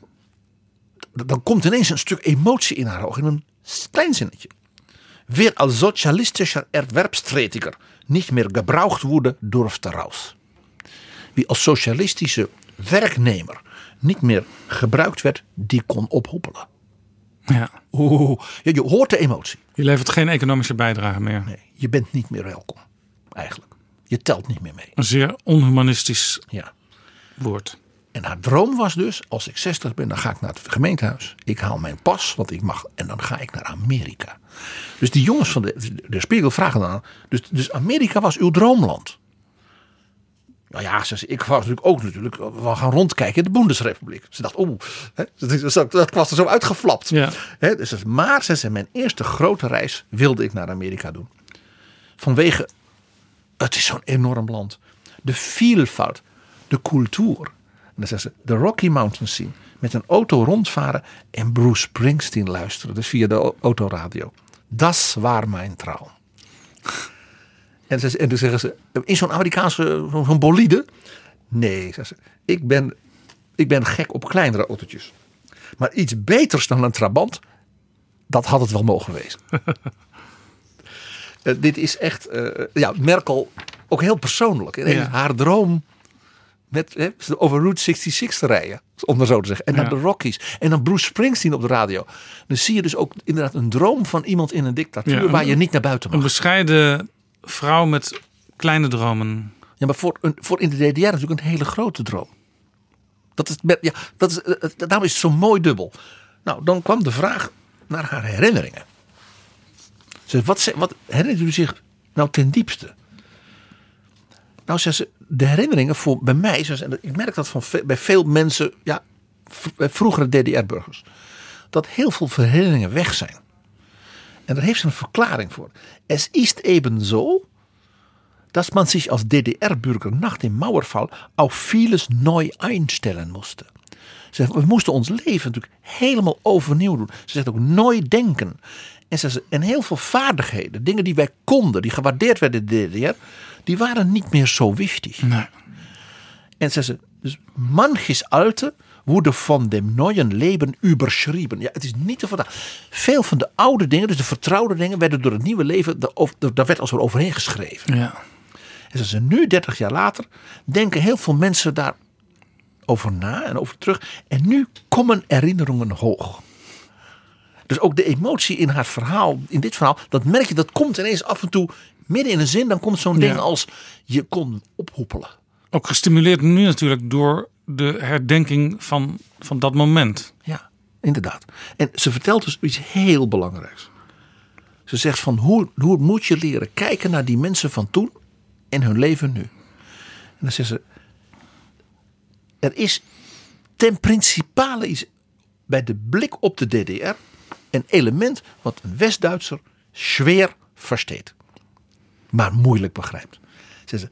dan komt ineens een stuk emotie in haar ogen, in een klein zinnetje. Wer als socialistischer Erwerbsträtiger niet meer gebraucht wurde, durfte raus. Wie als socialistische werknemer niet meer gebruikt werd, die kon. Ja. Oeh, ja, je hoort de emotie. Je levert geen economische bijdrage meer. Nee, je bent niet meer welkom, eigenlijk. Je telt niet meer mee. Een zeer onhumanistisch Ja. woord. En haar droom was dus, als ik 60 ben, dan ga ik naar het gemeentehuis. Ik haal mijn pas, want ik mag, en dan ga ik naar Amerika. Dus die jongens van de, de Spiegel vragen dan. Dus, dus Amerika was uw droomland. Nou ja, ze zei, ik was natuurlijk ook natuurlijk, we gaan rondkijken in de Bundesrepubliek. Ze dacht, oeh, dat, dat, was er zo uitgeflapt. Ja. Dus, maar ze zei, mijn eerste grote reis wilde ik naar Amerika doen. Vanwege, het is zo'n enorm land. De veelvoud, de cultuur. En dan zeggen ze, de Rocky Mountains zien. Met een auto rondvaren en Bruce Springsteen luisteren. Dus via de au- autoradio. Dat waar mijn trouw. En, ze, en dan zeggen ze, in zo'n Amerikaanse, zo'n bolide. Nee, ze, ik ben, ik ben gek op kleinere autootjes. Maar iets beters dan een Trabant, dat had het wel mogen wezen. Eh, dit is echt, eh, ja, Merkel ook heel persoonlijk. Ja. Haar droom met, hè, over Route 66 te rijden, om maar zo te zeggen. En Ja. dan de Rockies. En dan Bruce Springsteen op de radio. Dan zie je dus ook inderdaad een droom van iemand in een dictatuur Ja, waar een- je niet naar buiten mag. Een bescheiden vrouw met kleine dromen. Ja, maar voor, een, voor in de DDR natuurlijk een hele grote droom. Dat is, ja, dat is, eh, eh, daarom is het zo mooi dubbel. Nou, dan kwam de vraag naar haar herinneringen. Ze, wat, ze- wat herinnert u zich nou ten diepste? Nou, zegt ze, de herinneringen voor bij mij, ze, en ik merk dat van bij veel mensen, ja, vroegere DDR-burgers, dat heel veel herinneringen weg zijn. En daar heeft ze een verklaring voor. Es ist eben so, dass man sich als DDR-Bürger nach dem Mauerfall auf vieles neu einstellen zegt, we moesten ons leven natuurlijk helemaal overnieuw doen. Ze zegt ook nooit denken. En, ze en heel veel vaardigheden, dingen die wij konden, die gewaardeerd werden in de DDR, die waren niet meer zo wichtig. Nee. En ze dus manches alte wurde van dem neuen Leben überschrieben. Ja, het is niet te verstaan. Veel van de oude dingen, dus de vertrouwde dingen, werden door het nieuwe leven, daar werd als er overheen geschreven. Ja. En ze nu, 30 jaar later, denken heel veel mensen daar over na en over terug. En nu komen herinneringen hoog. Dus ook de emotie in haar verhaal, in dit verhaal, dat merk je, dat komt ineens af en toe midden in een zin. Dan komt zo'n ding Ja. als je kon ophoepelen. Ook gestimuleerd nu natuurlijk door de herdenking van, van dat moment. Ja, inderdaad. En ze vertelt dus iets heel belangrijks. Ze zegt van hoe, hoe moet je leren kijken naar die mensen van toen en hun leven nu. En dan zegt ze, er is ten principale iets bij de blik op de DDR een element wat een West-Duitser zwaar versteekt. Maar moeilijk begrijpt. Zegt ze,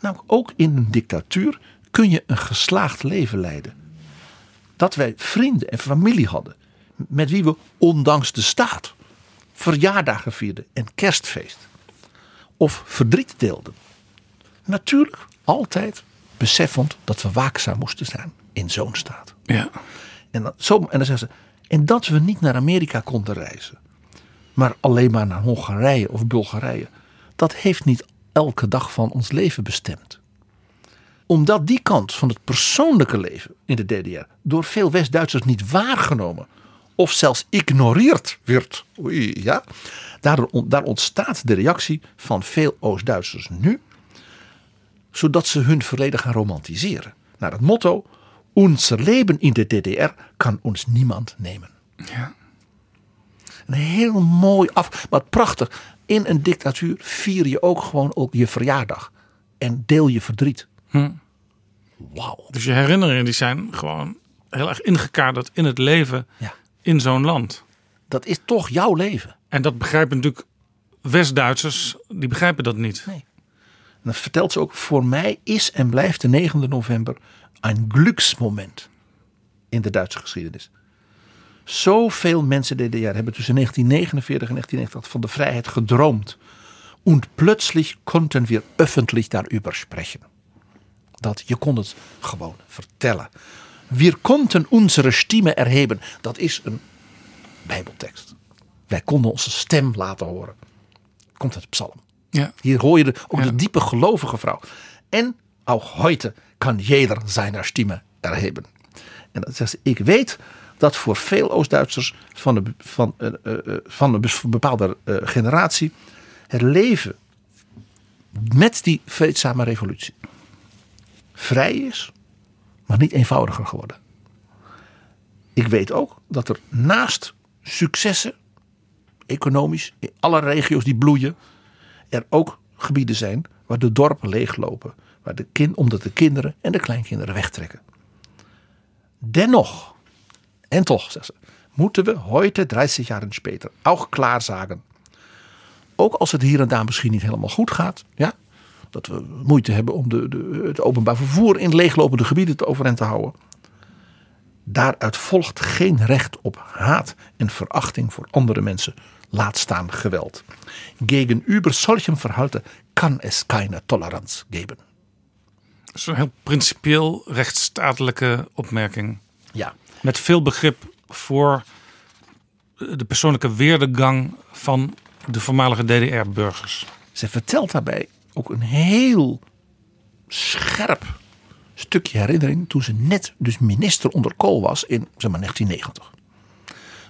nou ook in een dictatuur kun je een geslaagd leven leiden. dat wij vrienden en familie hadden. Met wie we ondanks de staat verjaardagen vierden en kerstfeest. Of verdriet deelden. Natuurlijk altijd beseffend dat we waakzaam moesten zijn in zo'n staat. Ja. En dan, zo, en dan zeggen ze, en dat we niet naar Amerika konden reizen, maar alleen maar naar Hongarije of Bulgarije, dat heeft niet elke dag van ons leven bestemd. Omdat die kant van het persoonlijke leven in de DDR door veel West-Duitsers niet waargenomen of zelfs ignoreerd werd, oei, ja, daar, daar ontstaat de reactie van veel Oost-Duitsers nu, zodat ze hun verleden gaan romantiseren. Naar het motto: Ons leven in de DDR kan ons niemand nemen. Ja. Een heel mooi af, maar prachtig. In een dictatuur vier je ook gewoon ook je verjaardag. En deel je verdriet. Hm. Wauw. Dus je herinneringen die zijn gewoon heel erg ingekaderd in het leven in zo'n land. Dat is toch jouw leven. En dat begrijpen natuurlijk West-Duitsers, die begrijpen dat niet. Nee. En dat vertelt ze ook, voor mij is en blijft de 9e november een geluksmoment in de Duitse geschiedenis. Zoveel mensen DDR hebben tussen 1949 en 1990 van de vrijheid gedroomd. En plötzlich konnten wir öffentlich darüber sprechen. Dat je kon het gewoon vertellen. Wir konnten unsere Stimme erheben. Dat is een Bijbeltekst. Wij konden onze stem laten horen. Komt uit psalm. Ja. Hier hoor je de, ook de diepe gelovige vrouw. En ook heute kan jeder zijn stimme erheben. En dat zegt ze, ik weet dat voor veel Oost-Duitsers van een, van, een, eh, eh, van een bepaalde eh, generatie het leven met die vreedzame revolutie vrij is, maar niet eenvoudiger geworden. Ik weet ook dat er naast successen, economisch, in alle regio's die bloeien, er ook gebieden zijn waar de dorpen leeglopen. Waar de kind, omdat de kinderen en de kleinkinderen wegtrekken. Dennoch, en toch, zegt ze, moeten we heute, 30 jaar später, ook zagen. Ook als het hier en daar misschien niet helemaal goed gaat. Ja, dat we moeite hebben om de, de, het openbaar vervoer in leeglopende gebieden te overeind te houden. Daaruit volgt geen recht op haat en verachting voor andere mensen, laat staan geweld. Gegenüber solchen Verhalten kan es keine Toleranz geben. Dat is een heel principieel rechtsstatelijke opmerking. Ja. Met veel begrip voor de persoonlijke weerdegang van de voormalige DDR-burgers. Ze vertelt daarbij ook een heel scherp stukje herinnering toen ze net dus minister onder Kool was in zeg maar, 1990.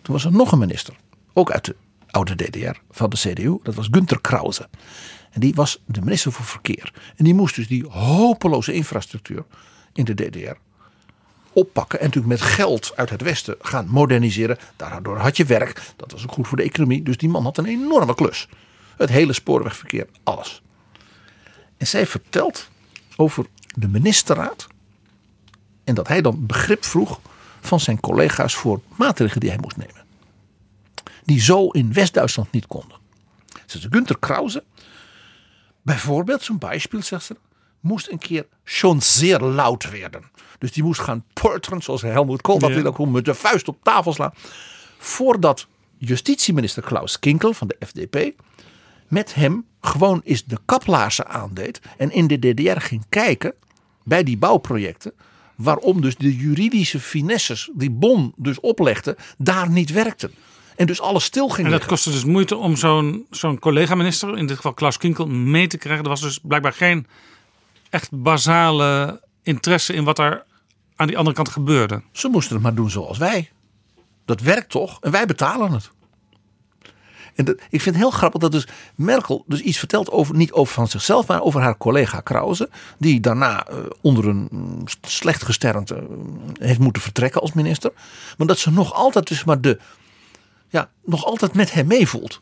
Toen was er nog een minister, ook uit de oude DDR van de CDU, dat was Günter Krause. En die was de minister voor verkeer. En die moest dus die hopeloze infrastructuur in de DDR oppakken. En natuurlijk met geld uit het Westen gaan moderniseren. Daardoor had je werk. Dat was ook goed voor de economie. Dus die man had een enorme klus. Het hele spoorwegverkeer, alles. En zij vertelt over de ministerraad. En dat hij dan begrip vroeg van zijn collega's voor maatregelen die hij moest nemen. Die zo in West-Duitsland niet konden. Ze Günter Krause, bijvoorbeeld, zo'n bijspiel, zegt ze, moest een keer schon zeer luid werden. Dus die moest gaan porteren, zoals Helmut Kool dat Ja. wil ook doen, met de vuist op tafel slaan. Voordat justitieminister Klaus Kinkel van de FDP met hem gewoon eens de kaplaarzen aandeed. En in de DDR ging kijken bij die bouwprojecten. Waarom dus de juridische finesses die Bon dus oplegde daar niet werkten. En dus alles stil ging En dat kostte dus moeite om zo'n zo'n collega-minister, in dit geval Klaus Kinkel, mee te krijgen. Er was dus blijkbaar geen echt basale interesse in wat er aan die andere kant gebeurde. Ze moesten het maar doen zoals wij. Dat werkt toch? En wij betalen het. En dat, ik vind het heel grappig dat dus Merkel dus iets vertelt over, niet over van zichzelf, maar over haar collega Krause. Die daarna eh, onder een mm, slecht gesternte eh, heeft moeten vertrekken als minister. Maar dat ze nog altijd dus maar de, ja, nog altijd met hem meevoelt.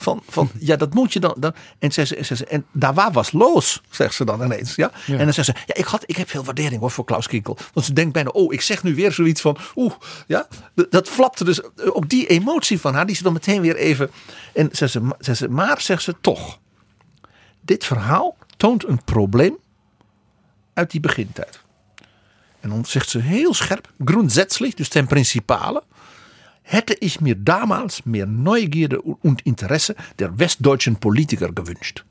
Van, van ja, dat moet je dan. dan en, ze, ze, ze, en daar waar was los, zegt ze dan ineens. Ja? En dan zegt ze: ja, ik, had, ik heb veel waardering hoor voor Klaus Kinkel. Want ze denkt bijna: oh, ik zeg nu weer zoiets van. Oeh, ja. Dat flapte dus. eh, Ook die emotie van haar, die ze dan meteen weer even. En zegt ze, zegt ze: maar zegt ze toch. Dit verhaal toont een probleem uit die begintijd. En dan zegt ze heel scherp, grundsätzlich, dus ten principale, hätte ich mir damals mehr Neugierde und Interesse der westdeutschen Politiker gewünscht.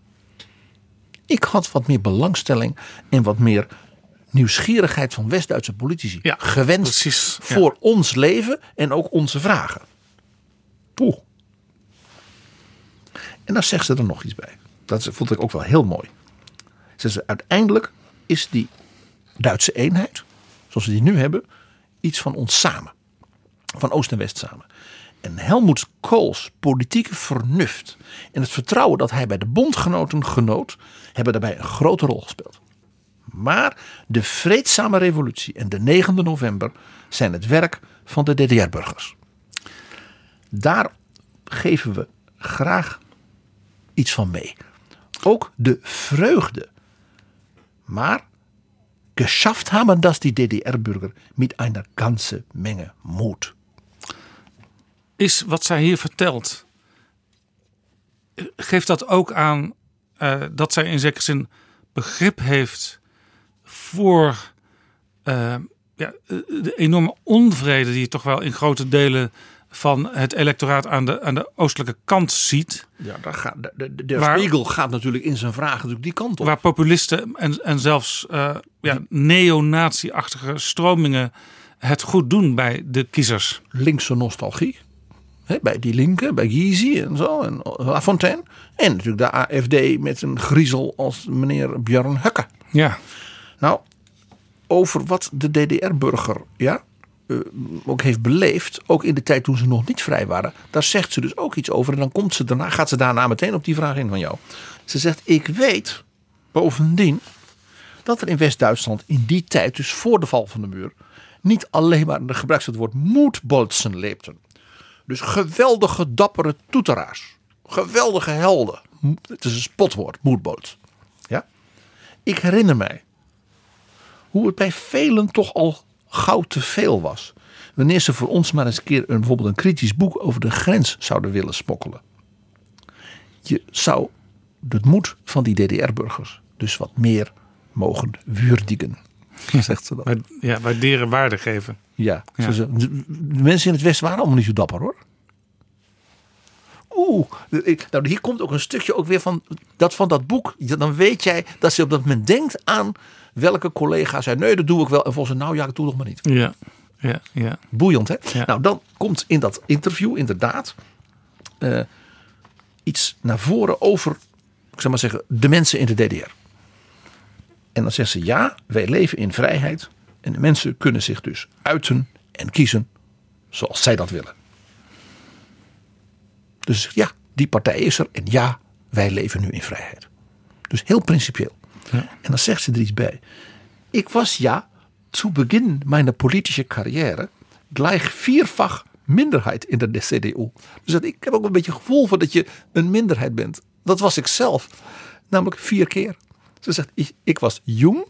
Ik had wat meer belangstelling en wat meer nieuwsgierigheid van West-Duitse politici gewenst precies, ja. voor ons leven en ook onze vragen. Poeh. En daar zegt ze er nog iets bij. Dat vond ik ook wel heel mooi. Ze zegt, uiteindelijk is die Duitse eenheid, zoals we die nu hebben, iets van ons samen. Van Oost en West samen. En Helmoet Kohls politieke vernuft en het vertrouwen dat hij bij de bondgenoten genoot, hebben daarbij een grote rol gespeeld. Maar de vreedzame revolutie en de 9e november zijn het werk van de DDR-burgers. Daar geven we graag iets van mee. Ook de vreugde. Maar geschafft haben das die DDR-Bürger mit einer ganzen Menge Mut. Is wat zij hier vertelt. Geeft dat ook aan eh, dat zij in zekere zin begrip heeft voor eh, ja, de enorme onvrede die je toch wel in grote delen van het electoraat aan de, aan de oostelijke kant ziet. Ja, daar gaat, de, de, de Waar- Spiegel gaat natuurlijk in zijn vragen natuurlijk die kant op. Waar populisten en, en zelfs eh ja, neonazi-achtige stromingen het goed doen bij de kiezers. Linkse nostalgie. Bij die linken, bij Gysi en zo. En Lafontaine. En natuurlijk de AFD met een griezel als meneer Björn Höcke. Ja. Nou, over wat de DDR-burger ja, eh, ook heeft beleefd, ook in de tijd toen ze nog niet vrij waren, daar zegt ze dus ook iets over. En dan komt ze daarna, gaat ze daarna meteen op die vraag in van jou. Ze zegt: Ik weet bovendien dat er in West-Duitsland in die tijd, dus voor de val van de muur, niet alleen maar, de gebruikt het woord moedbolzen leefden. Dus geweldige, dappere toeteraars. Geweldige helden. Het is een spotwoord, moedboot. Ja? Ik herinner mij hoe het bij velen toch al gauw te veel was. Wanneer ze voor ons maar eens een keer een, bijvoorbeeld een kritisch boek over de grens zouden willen smokkelen. Je zou de moed van die DDR-burgers dus wat meer mogen würdigen. Zegt ze dat. Ja, waarderen, waarde geven. Ja, Ja. ze zeggen, de de mensen in het Westen waren allemaal niet zo dapper hoor. Oeh, ik- nou hier komt ook een stukje ook weer van dat, van dat boek. Dan weet jij dat ze op dat moment denkt aan welke collega zei: Nee, dat doe ik wel. En volgens nou ja, ik doe nog maar niet. Ja, ja, ja. Boeiend, hè? Nou, dan komt in dat interview inderdaad eh, iets naar voren over, ik zou maar zeggen, de mensen in de DDR. En dan zegt ze: Ja, wij leven in vrijheid. En de mensen kunnen zich dus uiten en kiezen zoals zij dat willen. Dus ja, die partij is er. En ja, wij leven nu in vrijheid. Dus heel principieel. En dan zegt ze er iets bij. Ik was ja, zu Beginn meiner politischen Karriere gleich vierfach Minderheid in de CDU. Dus dat, ik heb ook een beetje het gevoel van dat je een minderheid bent. Dat was ik zelf. Namelijk vier keer. Ze zegt, ik, ik was jong,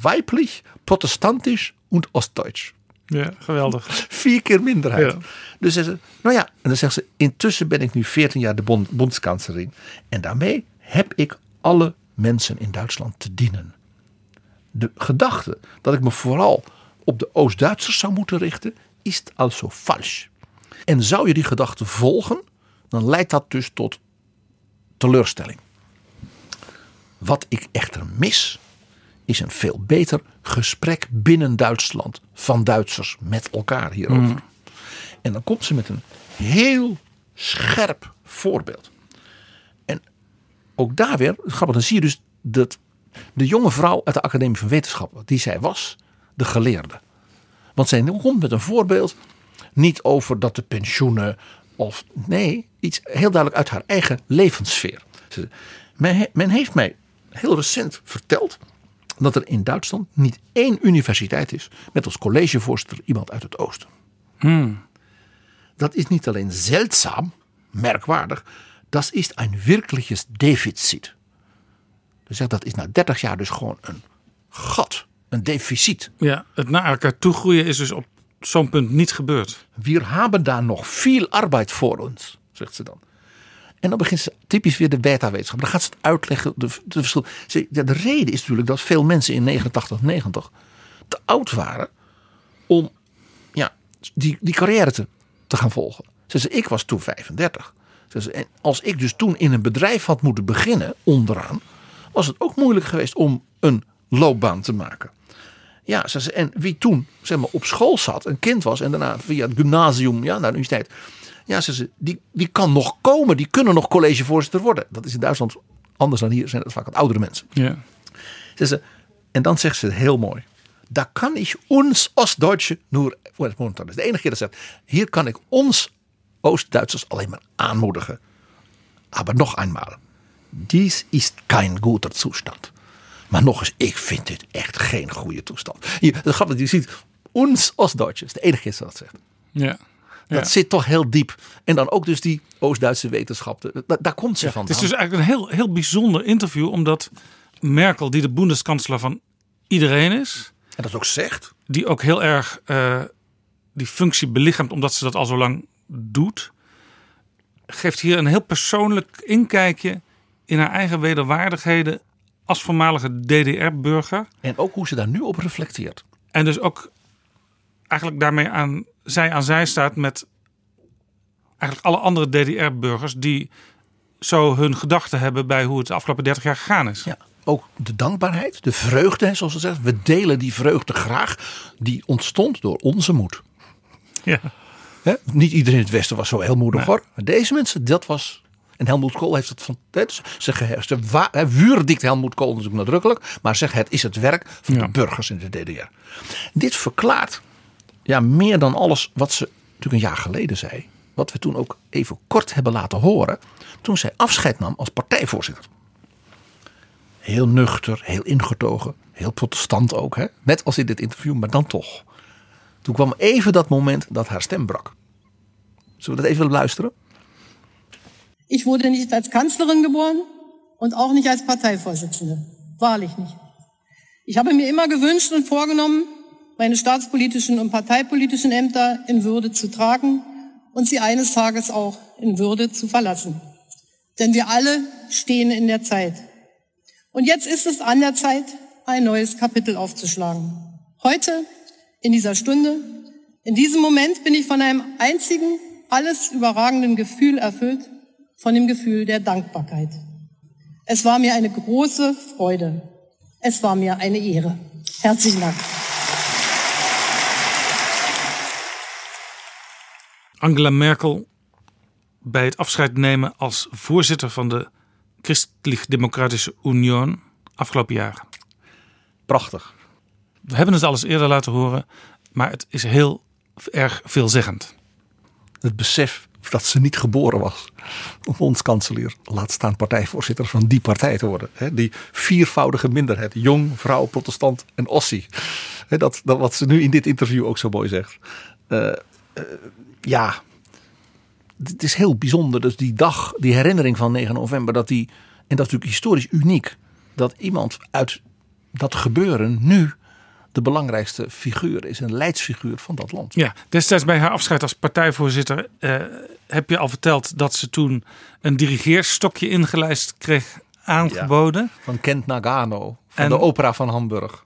weiblich, protestantisch en Ostdeutsch. Ja, geweldig. Vier keer minderheid. Ja. Dus ze nou ja, en dan zegt ze, intussen ben ik nu 14 jaar de bond, bondskanslerin. En daarmee heb ik alle mensen in Duitsland te dienen. De gedachte dat ik me vooral op de Oost-Duitsers zou moeten richten, is also falsch. En zou je die gedachte volgen, dan leidt dat dus tot teleurstelling. Wat ik echter mis, is een veel beter gesprek binnen Duitsland van Duitsers met elkaar hierover. Mm. En dan komt ze met een heel scherp voorbeeld. En ook daar weer, grappig, dan zie je dus dat de jonge vrouw uit de Academie van Wetenschappen, die zij was, de geleerde. Want zij komt met een voorbeeld, niet over dat de pensioenen of nee, iets heel duidelijk uit haar eigen levenssfeer. Men heeft mij heel recent verteld dat er in Duitsland niet één universiteit is met als collegevoorzitter iemand uit het oosten. Hmm. Dat is niet alleen zeldzaam, merkwaardig, dat is een wirkliches Defizit. Dus dat is na 30 jaar dus gewoon een gat, een deficit. Ja, het naar elkaar toe groeien is dus op zo'n punt niet gebeurd. Wir haben daar nog veel arbeid voor ons, zegt ze dan. En dan begint ze typisch weer de beta-wetenschap. Dan gaat ze het uitleggen, de, de De reden is natuurlijk dat veel mensen in 89, 90 te oud waren om ja, die, die carrière te, te gaan volgen. Ze zei, ik was toen 35. Ze zei, en als ik dus toen in een bedrijf had moeten beginnen, onderaan, was het ook moeilijk geweest om een loopbaan te maken. Ja, ze zei, en wie toen zeg maar, op school zat, een kind was en daarna via het gymnasium ja, naar de universiteit. Ja, ze zei, die, die kan nog komen, die kunnen nog collegevoorzitter worden. Dat is in Duitsland anders dan hier, zijn het vaak wat oudere mensen. Ja. Ze zei, en dan zegt ze heel mooi. Daar kan ik ons Ostdeutsche nur, dat is de enige keer dat ze zegt, hier kan ik ons Oost-Duitsers alleen maar aanmoedigen. Maar nog eenmaal, dies is geen goede toestand. Maar nog eens, ik vind dit echt geen goede toestand. Hier, het grappige, je ziet, ons Ostdeutsche, is de enige keer dat ze dat zegt. Ja. Dat zit toch heel diep. En dan ook dus die Oost-Duitse wetenschap. Daar, daar komt ze van. Het is dus eigenlijk een heel, heel bijzonder interview, omdat Merkel, die de boendeskansler van iedereen is. En dat ook zegt. Die ook heel erg eh, die functie belichaamt, omdat ze dat al zo lang doet. Geeft hier een heel persoonlijk inkijkje in haar eigen wederwaardigheden als voormalige DDR-burger. En ook hoe ze daar nu op reflecteert. En dus ook eigenlijk daarmee aan zij aan zij staat met eigenlijk alle andere DDR-burgers die zo hun gedachten hebben bij hoe het de afgelopen 30 jaar gegaan is. Ja, ook de dankbaarheid, de vreugde, zoals ze zegt. We delen die vreugde graag. Die ontstond door onze moed. Ja. niet iedereen in het Westen was zo heel moedig hoor. Maar deze mensen, dat was. En Helmoet Kool heeft het van. Dus ze, ze, ze wuurdikt Helmoet Kool natuurlijk nadrukkelijk. Maar zeg het is het werk van de burgers in de DDR. Dit verklaart ja, meer dan alles wat ze natuurlijk een jaar geleden zei. Wat we toen ook even kort hebben laten horen. Toen zij afscheid nam als partijvoorzitter. Heel nuchter, heel ingetogen, heel protestant ook. Hè? Net als in dit interview, maar dan toch. Toen kwam even dat moment dat haar stem brak. Zullen we dat even luisteren? Ich wurde nicht als Kanzlerin geboren und auch nicht als Parteivorsitzende. Wahrlich nicht. Ich habe mir immer gewünscht und vorgenommen, meine staatspolitischen und parteipolitischen Ämter in Würde zu tragen und sie eines Tages auch in Würde zu verlassen. Denn wir alle stehen in der Zeit. Und jetzt ist es an der Zeit, ein neues Kapitel aufzuschlagen. Heute, in dieser Stunde, in diesem Moment bin ich von einem einzigen, alles überragenden Gefühl erfüllt, von dem Gefühl der Dankbarkeit. Es war mir eine große Freude. Es war mir eine Ehre. Herzlichen Dank. Angela Merkel bij het afscheid nemen als voorzitter van de Christelijk-Democratische Unie afgelopen jaar. Prachtig. We hebben het alles eerder laten horen, maar het is heel erg veelzeggend. Het besef dat ze niet geboren was om ons kanselier, laat staan partijvoorzitter van die partij te worden. Die viervoudige minderheid, jong, vrouw, protestant en ossie. Dat, dat wat ze nu in dit interview ook zo mooi zegt. Uh, ja, het is heel bijzonder. Dus die dag, die herinnering van 9 november, dat die, en dat is natuurlijk historisch uniek, dat iemand uit dat gebeuren nu de belangrijkste figuur is, een leidsfiguur van dat land. Ja, destijds bij haar afscheid als partijvoorzitter eh, heb je al verteld dat ze toen een dirigeerstokje ingelijst kreeg aangeboden. van Kent Nagano, van en, de opera van Hamburg.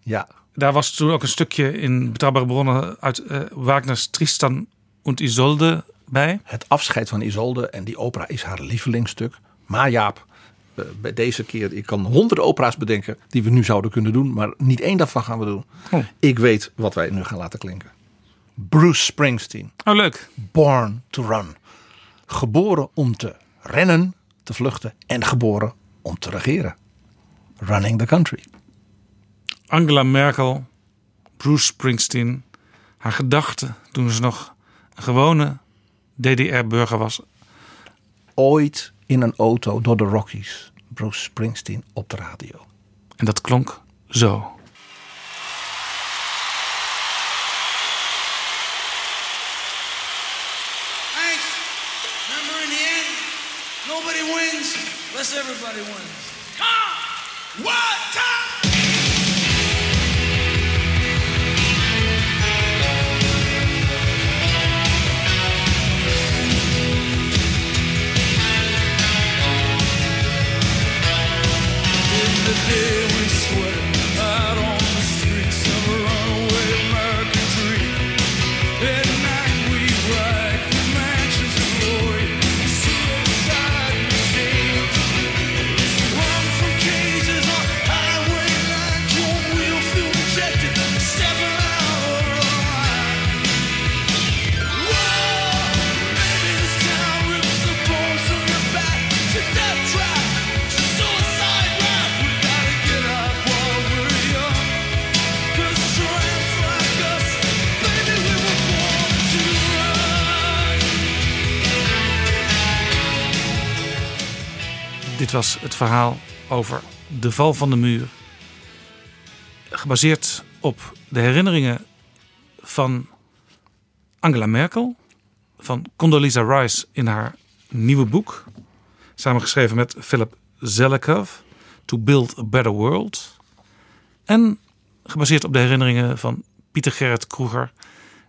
Ja. Daar was toen ook een stukje in Betrouwbare Bronnen uit uh, Wagner's Tristan und Isolde bij. Het afscheid van Isolde en die opera is haar lievelingsstuk. Maar Jaap, eh, bij deze keer, ik kan honderden opera's bedenken die we nu zouden kunnen doen, maar niet één daarvan gaan we doen. Oh. Ik weet wat wij nu gaan laten klinken. Bruce Springsteen. Oh, leuk. Born to Run. Geboren om te rennen, te vluchten en geboren om te regeren. Running the country. Angela Merkel, Bruce Springsteen, haar gedachten toen ze nog een gewone DDR-burger was. Ooit in een auto door de Rockies. Bruce Springsteen op de radio. En dat klonk zo. Thanks. Remember in the end, nobody wins unless everybody wins. Come! One the was het verhaal over de val van de muur. Gebaseerd op de herinneringen van Angela Merkel, van Condoleezza Rice in haar nieuwe boek, samengeschreven met Philip Zelikow, To Build a Better World. En gebaseerd op de herinneringen van Pieter Gerrit Kroeger,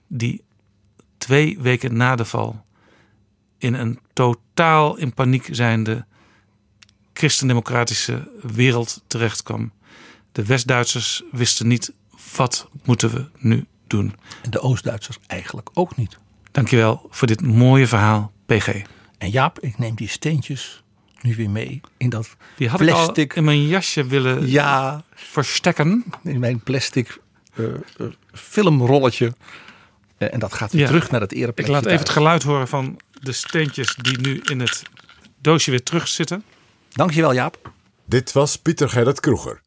die twee weken na de val in een totaal in paniek zijnde christendemocratische wereld terechtkwam. De West-Duitsers wisten niet wat moeten we nu doen. En de Oost-Duitsers eigenlijk ook niet. Dankjewel voor dit mooie verhaal, PG. En Jaap, ik neem die steentjes nu weer mee in dat Die had plastic. ik al in mijn jasje willen ja, verstekken. In mijn plastic uh, uh, filmrolletje. Uh, en dat gaat weer Ja. terug naar het ereplekje Ik laat even het geluid horen van de steentjes die nu in het doosje weer terug zitten. Dankjewel Jaap. Dit was Pieter Gerrit Kroeger.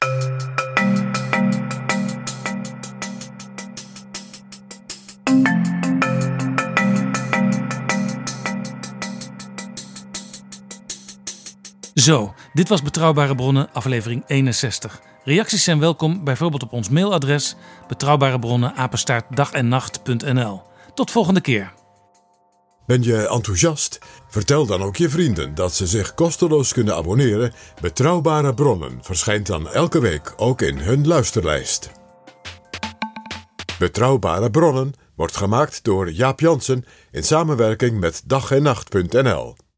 Zo, dit was Betrouwbare Bronnen, aflevering 61. Reacties zijn welkom, bijvoorbeeld op ons mailadres betrouwbarebronnen apenstaartdagennacht.nl. Tot volgende keer. Ben je enthousiast? Vertel dan ook je vrienden dat ze zich kosteloos kunnen abonneren. Betrouwbare bronnen verschijnt dan elke week ook in hun luisterlijst. Betrouwbare bronnen wordt gemaakt door Jaap Jansen in samenwerking met dag en nacht.nl.